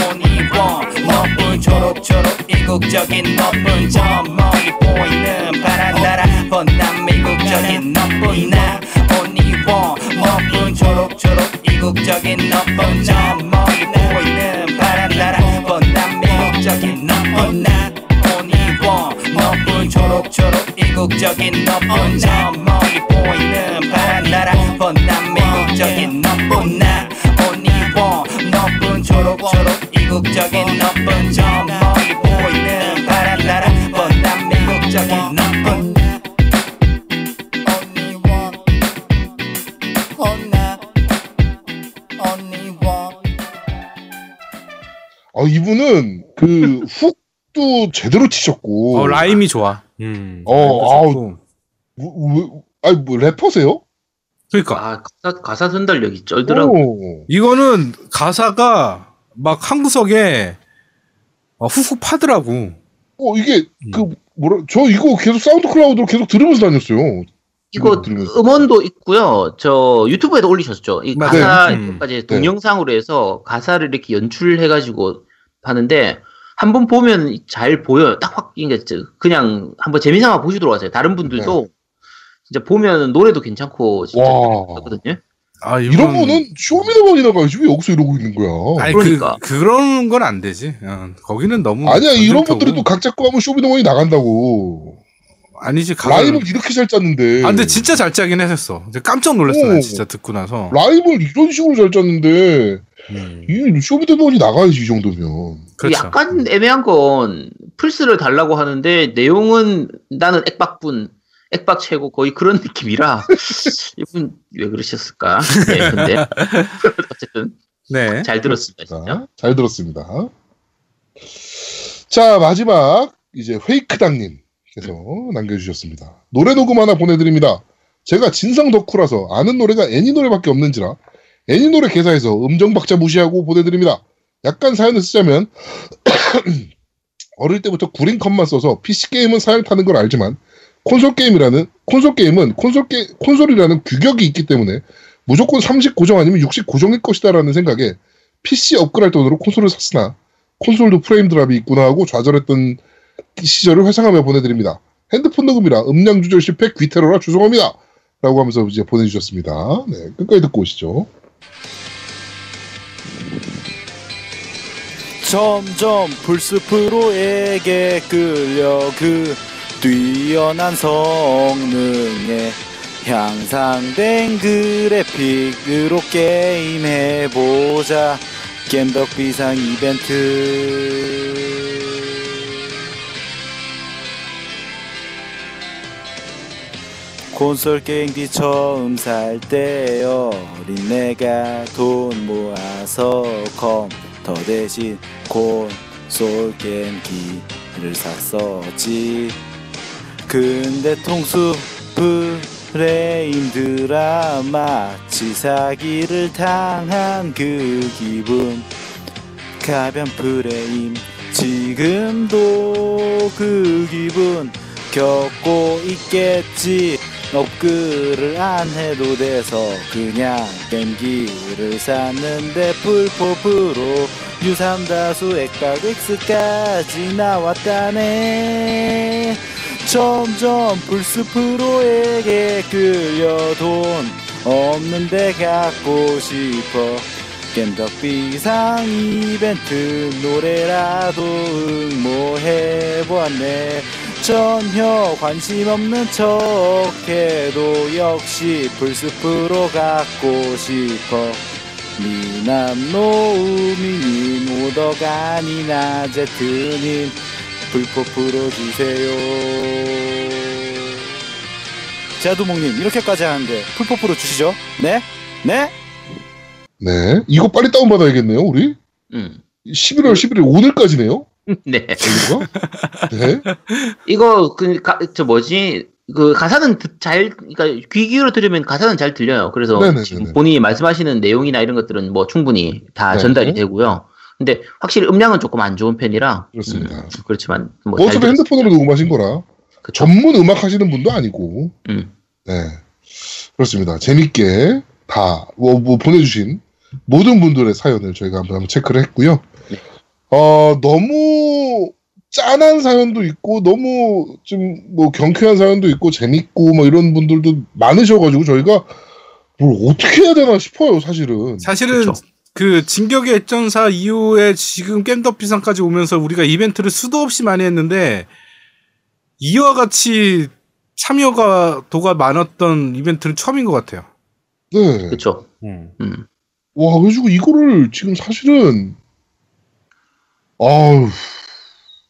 only one 너뿐 초록초록 이국적인 너뿐 저 멀리 보이는 파란 나라 번남 미국적인 너뿐 나. one 너뿐 초록초록 이국적인 너뿐 저 멀리 보이는 파란 나라 번남 미국적인 너뿐 나. one 너뿐 초록초록 이국적인 너뿐 저 멀리 보이는 파란 나라 번남 미국적인 너뿐 나. only one 너뿐 초록 초록 이국적인 너뿐 저 멀리 보이는 파란 나라 번남 미국적인 너뿐. 아, 이분은 그 hook도 제대로 치셨고. 어, 라임이 좋아. 음. 어, 아우. 뭐, 왜- 아니, 뭐, 래퍼세요? 그러니까 아 가사, 가사 전달력이 쩔더라고. 오. 이거는 가사가 막 한 구석에 어, 훅훅 파더라고. 어, 이게, 음. 그, 뭐라, 저 이거 계속 사운드 클라우드로 계속 들으면서 다녔어요. 이거 들으면서. 음원도 있고요. 저 유튜브에도 올리셨죠. 이. 가사 음. 이것까지 동영상으로 해서 가사를 이렇게 연출해가지고 하는데 한번 보면 잘 보여요. 딱확 이게 그냥 한번 재미삼아 보시도록 하세요. 다른 분들도 진짜 보면 노래도 괜찮고 진짜 네. 와. 좋거든요. 아, 이런 분은 쇼미더머니 나가야지 왜 여기서 이러고 있는 거야? 아니 그러니까. 그 그런 건 안 되지. 어, 거기는 너무 아니야, 이런. 분들이 또 각 잡고 하면 쇼미더머니 나간다고. 아니지 가사. 라임을 이렇게 잘 짰는데. 아 근데 진짜 잘 짜긴 했었어. 이제 깜짝 놀랐어. 나 오. 진짜 듣고 나서. rhyme을 이런 식으로 잘 짰는데, 음, 이 Show Me The Money 나가야지, 이 정도면. 그렇죠. 약간 애매한 건 플스를 달라고 하는데 내용은 나는 엑박뿐 엑박 최고 거의 그런 느낌이라 이분 왜 그러셨을까? 네, 근데 어쨌든 네. 잘 들었습니다 진짜. 자, 잘 들었습니다. 자, 마지막, 이제 페이크당님 께서 남겨주셨습니다. 노래 녹음 하나 보내드립니다. 제가 진성 덕후라서 아는 노래가 애니 노래밖에 없는지라 애니 노래 개사해서 음정 박자 무시하고 보내드립니다. 약간 사연을 쓰자면 어릴 때부터 구린 컷만 써서 PC 게임은 사양 타는 걸 알지만 콘솔 게임이라는 콘솔 게임은 콘솔 게 콘솔이라는 규격이 있기 때문에 무조건 30 고정 아니면 60 고정일 것이다라는 생각에 PC 업그레이드 돈으로 콘솔을 샀으나 콘솔도 프레임 드랍이 있구나 하고 좌절했던 시절을 회상하며 보내드립니다. 핸드폰 녹음이라 음량 조절 실패 귀테러라 죄송합니다. 라고 하면서 이제 보내주셨습니다. 네, 끝까지 듣고 오시죠. 점점 플스프로에게 끌려 그 뛰어난 성능에 향상된 그래픽으로 게임해보자 겜덕 비상 이벤트 콘솔 게임기 처음 살때 어린 내가 돈 모아서 컴퓨터 대신 콘솔 게임기를 샀었지. 근데 통수 프레임 드라마 치 사기를 당한 그 기분. 가변 프레임 지금도 그 기분. 겪고 있겠지 업글을 안 해도 돼서 그냥 겜기를 샀는데 풀포프로 U3 다수 액박 X까지 나왔다네. 점점 플스 프로에게 끌려 돈 없는데 갖고 싶어. 겜덕 비상 이벤트 노래라도 응모해보았네 전혀 관심 없는 척 해도 역시 플스 프로 갖고 싶어 미남 노우미님 오더가니나 제트님 불포 풀어주세요 자두목님 이렇게까지 하는데 풀포 풀어주시죠 네? 네? 네. 이거 빨리 다운받아야겠네요, 우리? 음. 11월 11일 오늘까지네요? 네. 이거? 네. 이거 그저 뭐지 그 가사는 듣- 잘 그러니까 귀 기울여 들으면 가사는 잘 들려요. 그래서 네네네네. 지금 본인이 말씀하시는 내용이나 이런 것들은 뭐 충분히 다 네. 전달이 되고요. 근데 확실히 음량은 조금 안 좋은 편이라 그렇습니다. 음, 그렇지만 뭐뭐 어차피 잘 핸드폰으로 녹음하신 거라. 그쵸. 전문 음악 하시는 분도 아니고. 음. 네. 그렇습니다. 재밌게 다, 뭐, 뭐 보내주신 모든 분들의 사연을 저희가 한번, 한번 체크를 했고요. 네. 어, 너무 짠한 사연도 있고, 너무 좀 뭐 경쾌한 사연도 있고, 재밌고, 뭐 이런 분들도 많으셔가지고, 저희가 뭘 어떻게 해야 되나 싶어요, 사실은. 사실은 그쵸. 그 진격의 액전사 이후에 지금 겜더피상까지 오면서 우리가 이벤트를 수도 없이 많이 했는데 이와 같이 참여가 도가 많았던 이벤트는 처음인 것 같아요. 네. 그렇죠. 음. 음. 와, 그래가지고 이거를 지금 사실은, 아우,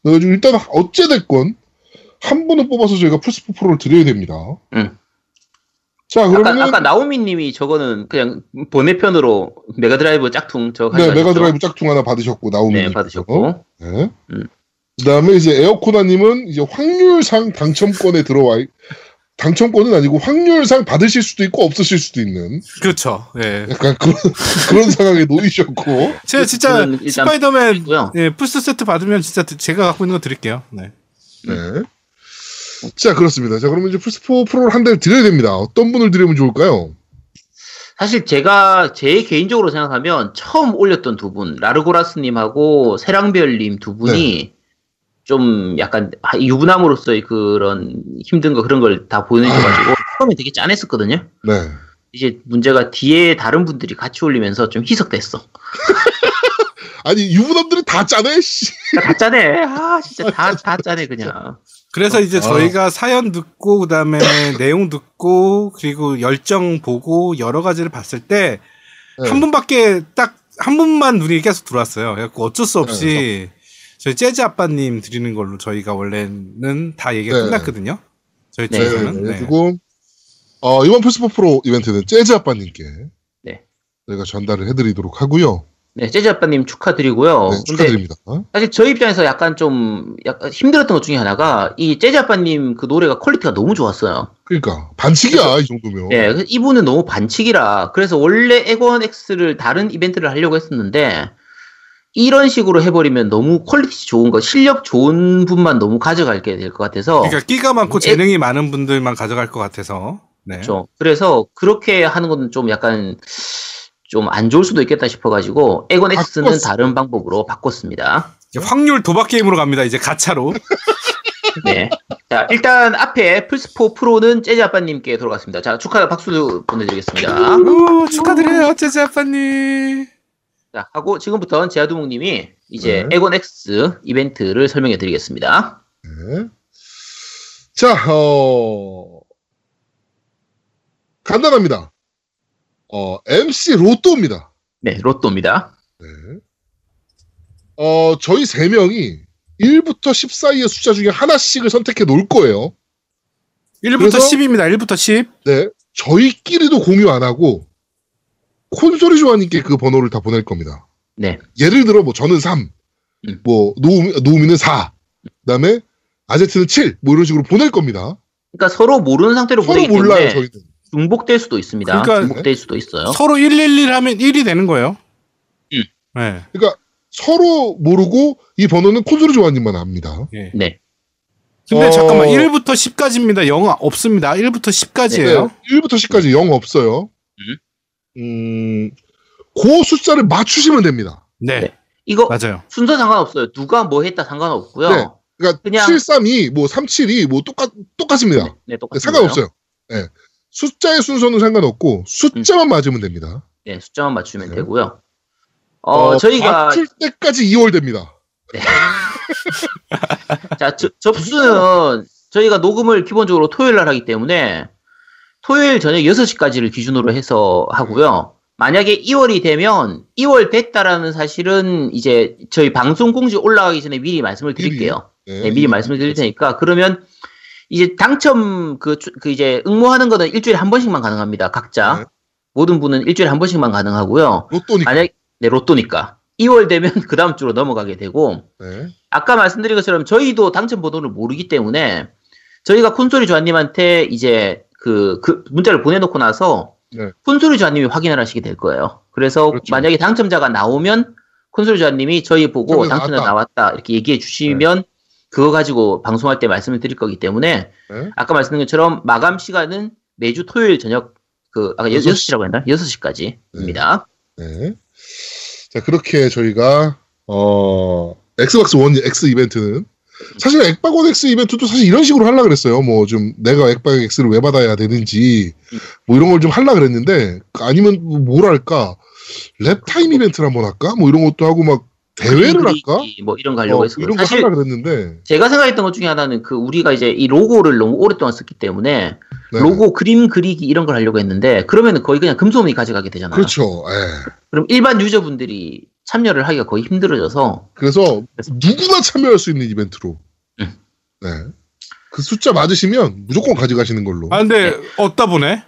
그래가지고 일단 어찌됐건, 한 분을 뽑아서 저희가 플스4 Pro를 드려야 됩니다. 음. 자, 그러면, 아까 나오미님이 저거는 그냥 번외편으로 Mega Drive 짝퉁 저거 네? Mega Drive 짝퉁 하나 받으셨고, 나오미님. 네 받으셨고 네. 음. 그 다음에 이제 에어코나님은 이제 확률상 당첨권에 들어와, 있- 당첨권은 아니고 확률상 받으실 수도 있고 없으실 수도 있는 그렇죠. 예. 약간 그런, 그런 상황에 놓이셨고. 제가 진짜 스파이더맨. 예, 플스 세트 받으면 진짜 제가 갖고 있는 거 드릴게요. 네. 네. 자, 그렇습니다. 자, 그러면 이제 플스4 프로를 한 대를 드려야 됩니다. 어떤 분을 드리면 좋을까요? 사실 제가 제 개인적으로 생각하면 처음 올렸던 두 분, 라르고라스님하고 세랑별님 두 분이 좀 약간 아, 유부남으로서의 그런 힘든 거 그런 걸 다 보여줘가지고 처음에 되게 짠했었거든요. 네. 이제 문제가 뒤에 다른 분들이 같이 올리면서 좀 희석됐어. 아니, 유부남들이 다 짜네, 씨. 다 짜네. 아 진짜 다 다 짜네 그냥. 그래서 이제 아. 저희가 사연 듣고 그다음에 내용 듣고 그리고 열정 보고 여러 가지를 봤을 때한 네. 분밖에 딱 한 분만 눈이 계속 들어왔어요. 그래갖고 어쩔 수 없이 저희 재즈 아빠님 드리는 걸로 저희가 원래는 다 얘기가 네. 끝났거든요. 저희 네. 네. 쪽에서는. 네. 그리고, 어, 이번 플스4 프로 이벤트는 재즈 아빠님께 네. 저희가 전달을 해드리도록 하고요. 네, 재즈 아빠님 축하드리고요. 네, 축하드립니다. 사실 저희 입장에서 약간 좀 약간 힘들었던 것 중에 하나가 이 재즈 아빠님 그 노래가 quality가 너무 좋았어요. 그러니까, 반칙이야, 이 정도면. 네, 그래서 이분은 너무 반칙이라 그래서 원래 엑원 X를 다른 이벤트를 하려고 했었는데 이런 식으로 해버리면 너무 quality 좋은 거 실력 좋은 분만 너무 가져갈게 될 것 같아서 그러니까 끼가 많고 에- 재능이 많은 분들만 가져갈 것 같아서. 네. 그렇죠. 그래서 그렇게 하는 건 좀 약간 좀 안 좋을 수도 있겠다 싶어가지고 엑원 X는 바꿨어. 다른 방법으로 바꿨습니다. 이제 확률 도박 게임으로 갑니다. 이제 가차로. 네. 자, 일단 앞에 플스4 프로는 재즈 아빠님께 돌아갔습니다. 자, 축하 박수 보내드리겠습니다. 오, 축하드려요, 재즈 아빠님. 자, 하고 지금부터는 제아두목님이 이제 네. 에건 X 이벤트를 설명해 드리겠습니다. 네. 자, 어, 간단합니다. 어, MC 로또입니다. 네, 로또입니다. 네. 어, 저희 세 명이 1부터 10 사이의 숫자 중에 하나씩을 선택해 놓을 거예요. 1부터 그래서- 10입니다. 1부터 10. 네. 저희끼리도 공유 안 하고, 콘솔이 조아님께 그 번호를 다 보낼 겁니다. 네. 예를 들어, 뭐, 저는 3, 음. 뭐, 노우미, 노우미는 4, 그 다음에 아제트는 7, 뭐 이런 식으로 보낼 겁니다. 그러니까 서로 모르는 상태로 서로 보내기 몰라요, 때문에 저희는. 중복될 수도 있습니다. 그러니까- 중복될 수도 있어요. 서로 111 하면 1이 되는 거예요. 음. 네. 그러니까 서로 모르고 이 번호는 콘솔이 조아님만 압니다. 예. 네. 근데 어, 잠깐만 1부터 10까지입니다. 영어 없습니다. 1부터 10까지예요. 네, 1부터 10까지 영 없어요. 음, 그 숫자를 맞추시면 됩니다. 네. 네. 이거 맞아요. 순서 상관없어요. 누가 뭐 했다 상관없고요. 네. 그러니까 그냥- 732, 뭐 372, 뭐 똑같 똑같습니다. 네, 네, 똑같은 상관없어요. 네. 숫자의 순서는 상관없고 숫자만 맞으면 됩니다. 네, 숫자만 맞추면 네. 되고요. 어, 저희가 맞출 때까지 2월 됩니다. 자, 저- 접수는 저희가 녹음을 기본적으로 토요일 날 하기 때문에 토요일 저녁 6시까지를 기준으로 해서 하고요. 만약에 2월이 되면 2월 됐다라는 사실은 이제 저희 방송 공지 올라가기 전에 미리 말씀을 드릴게요. 네, 네, 미리 말씀을 드릴 테니까 그러면 이제 당첨 그, 주- 그 이제 응모하는 거는 일주일에 한 번씩만 가능합니다. 각자. 네. 모든 분은 일주일에 한 번씩만 가능하고요. 로또니까. 만약 네, 로또니까. 2월 되면 그 다음 주로 넘어가게 되고 네. 아까 말씀드린 것처럼 저희도 당첨 번호를 모르기 때문에 저희가 콘솔이 조아님한테 이제 그, 그 문자를 보내놓고 나서 네. 콘솔이 조아님이 확인을 하시게 될 거예요. 그래서 그렇죠. 만약에 당첨자가 나오면 콘솔이 조아님이 저희 보고 당첨자 나왔다. 나왔다 이렇게 얘기해 주시면 그거 가지고 방송할 때 말씀을 드릴 거기 때문에 네. 아까 말씀드린 것처럼 마감 시간은 매주 토요일 저녁 그 아까 여섯 6시라고 했나? 6시까지입니다. 네. 자, 그렇게 저희가, 어, 엑스박스 원 X 이벤트는, 사실 엑박원 X 이벤트도 사실 이런 식으로 하려고 그랬어요. 뭐 좀 내가 엑박 X를 왜 받아야 되는지, 뭐 이런 걸 좀 하려고 그랬는데, 아니면 뭐랄까, lap time 이벤트를 한번 할까? 뭐 이런 것도 하고 막 대회를 할까? 뭐 이런 거 하려고 어, 거 사실 그랬는데, 제가 생각했던 것 중에 하나는 그 우리가 이제 이 로고를 너무 오랫동안 썼기 때문에 네. 로고 그림 그리기 이런 걸 하려고 했는데 그러면은 거의 그냥 금소문이 가져가게 되잖아요. 그렇죠. 예. 그럼 일반 유저분들이 참여를 하기가 거의 힘들어져서 그래서 그래서- 누구나 참여할 수 있는 이벤트로. 음. 네. 그 숫자 맞으시면 무조건 가져가시는 걸로. 아 근데 어디다 보내?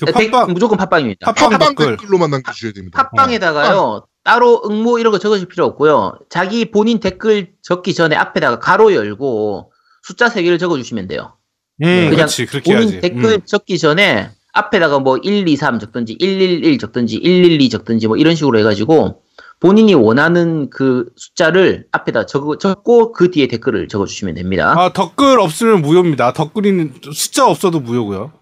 그 네, 댓- 팟빵 무조건 팟빵입니다. 팟빵 팟빵 댓글. 댓글 로만 남겨주셔야 됩니다. 팟빵에다가요 따로 응모 이런 거 적으실 필요 없고요. 자기 본인 댓글 적기 전에 앞에다가 가로 열고 숫자 세 개를 적어주시면 돼요. 음, 그냥 그렇지 그렇게 본인 해야지. 댓글 음. 적기 전에 앞에다가 뭐 1, 2, 3 적든지 111 적든지 112 적든지 뭐 이런 식으로 해가지고 본인이 원하는 그 숫자를 앞에다 적, 적고 그 뒤에 댓글을 적어주시면 됩니다. 아 댓글 없으면 무효입니다. 댓글이 숫자 없어도 무효고요.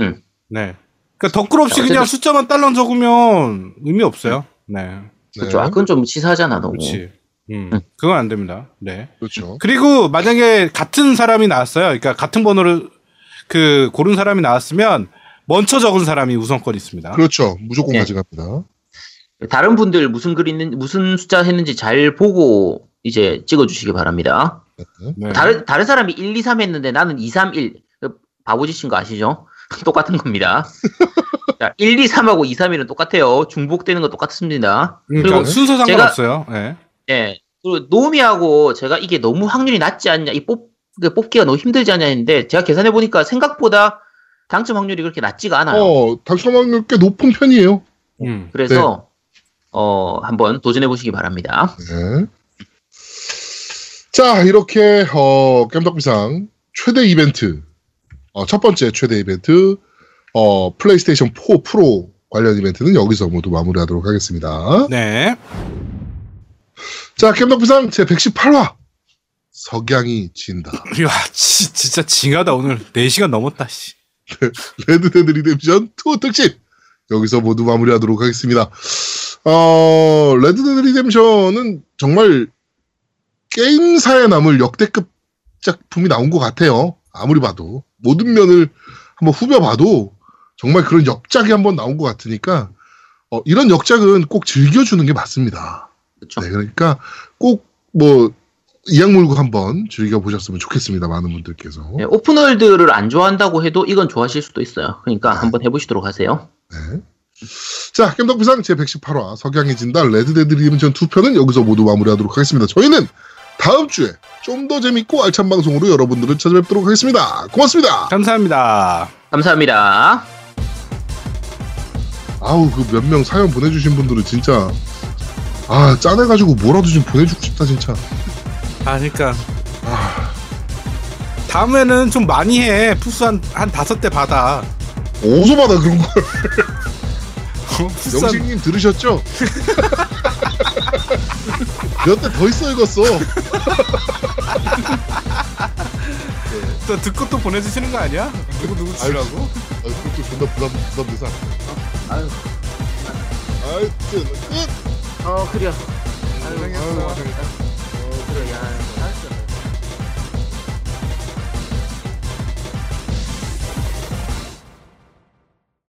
응. 네. 그러니까 댓글 없이 자, 그냥 숫자만 딸랑 적으면 의미 없어요. 네. 네. 그렇죠. 아, 그건 좀 치사하잖아 너무. 그렇지. 음, 응. 그건 안 됩니다. 네. 그렇죠. 그리고 만약에 같은 사람이 나왔어요. 그러니까 같은 번호를 그 고른 사람이 나왔으면 먼저 적은 사람이 우선권이 있습니다. 그렇죠. 무조건 네. 가져갑니다. 다른 분들 무슨 글 있는 무슨 숫자 했는지 잘 보고 이제 찍어주시기 바랍니다. 네. 다른 다른 사람이 1, 2, 3 했는데 나는 2, 3, 1 바보짓인 거 아시죠? 똑같은 겁니다. 자, 1, 2, 3하고 2, 3, 1은 똑같아요. 중복되는 거 똑같습니다. 그러니까 그리고 순서 상관없어요. 네. 예. 그리고 노미하고 제가 이게 너무 확률이 낮지 않냐, 이 뽑, 그 뽑기가 너무 힘들지 않냐 했는데, 제가 계산해 보니까 생각보다 당첨 확률이 그렇게 낮지가 않아요. 어, 당첨 확률 꽤 높은 편이에요. 음. 그래서, 어, 한번 도전해 보시기 바랍니다. 네. 자, 이렇게, 어, 겜덕비상 최대 이벤트, 어, 첫 번째 최대 이벤트, 어, 플레이스테이션 4 프로 관련 이벤트는 여기서 모두 마무리하도록 하겠습니다. 네. 자, 겜덕비상 제 118화. 석양이 진다. 야, 지, 진짜 징하다 오늘 4시간 넘었다. 씨. Red Dead Redemption 2 특집 여기서 모두 마무리하도록 하겠습니다. 어, Red Dead Redemption은 정말 게임사에 남을 역대급 작품이 나온 것 같아요. 아무리 봐도 모든 면을 한번 후벼봐도 정말 그런 역작이 한번 나온 것 같으니까 어, 이런 역작은 꼭 즐겨주는 게 맞습니다. 그렇죠? 네, 그러니까 꼭 뭐 이 악물고 한번 즐겨보셨으면 좋겠습니다. 많은 분들께서. 예, open world를 안 좋아한다고 해도 이건 좋아하실 수도 있어요. 그러니까 한번 해보시도록 하세요. 네. 자, 겜덕비상 제118화 석양이 진다 Red Dead Redemption 2편은 여기서 모두 마무리하도록 하겠습니다. 저희는 다음 주에 좀 더 재밌고 알찬 방송으로 여러분들을 찾아뵙도록 하겠습니다. 고맙습니다. 감사합니다. 감사합니다. 아우 그 몇 명 사연 보내주신 분들은 진짜 아 짠해가지고 뭐라도 좀 보내주고 싶다 진짜. 아, 그러니까 다음에는 좀 많이 해. 푸스 한, 한 다섯 대 받아. 어디서 받아 그런 걸? 푸스 한, 영식님 들으셨죠? 몇 대 더 있어 읽었어. 또 듣고 또 보내주시는 거 아니야? 누구 누구 주라고? 아, 그것도 존나 부담, 부담돼서. 아유, 하여튼, 끝! 어, 그래요. 아유, 고생했어. 어, 그래, 야, 알았어.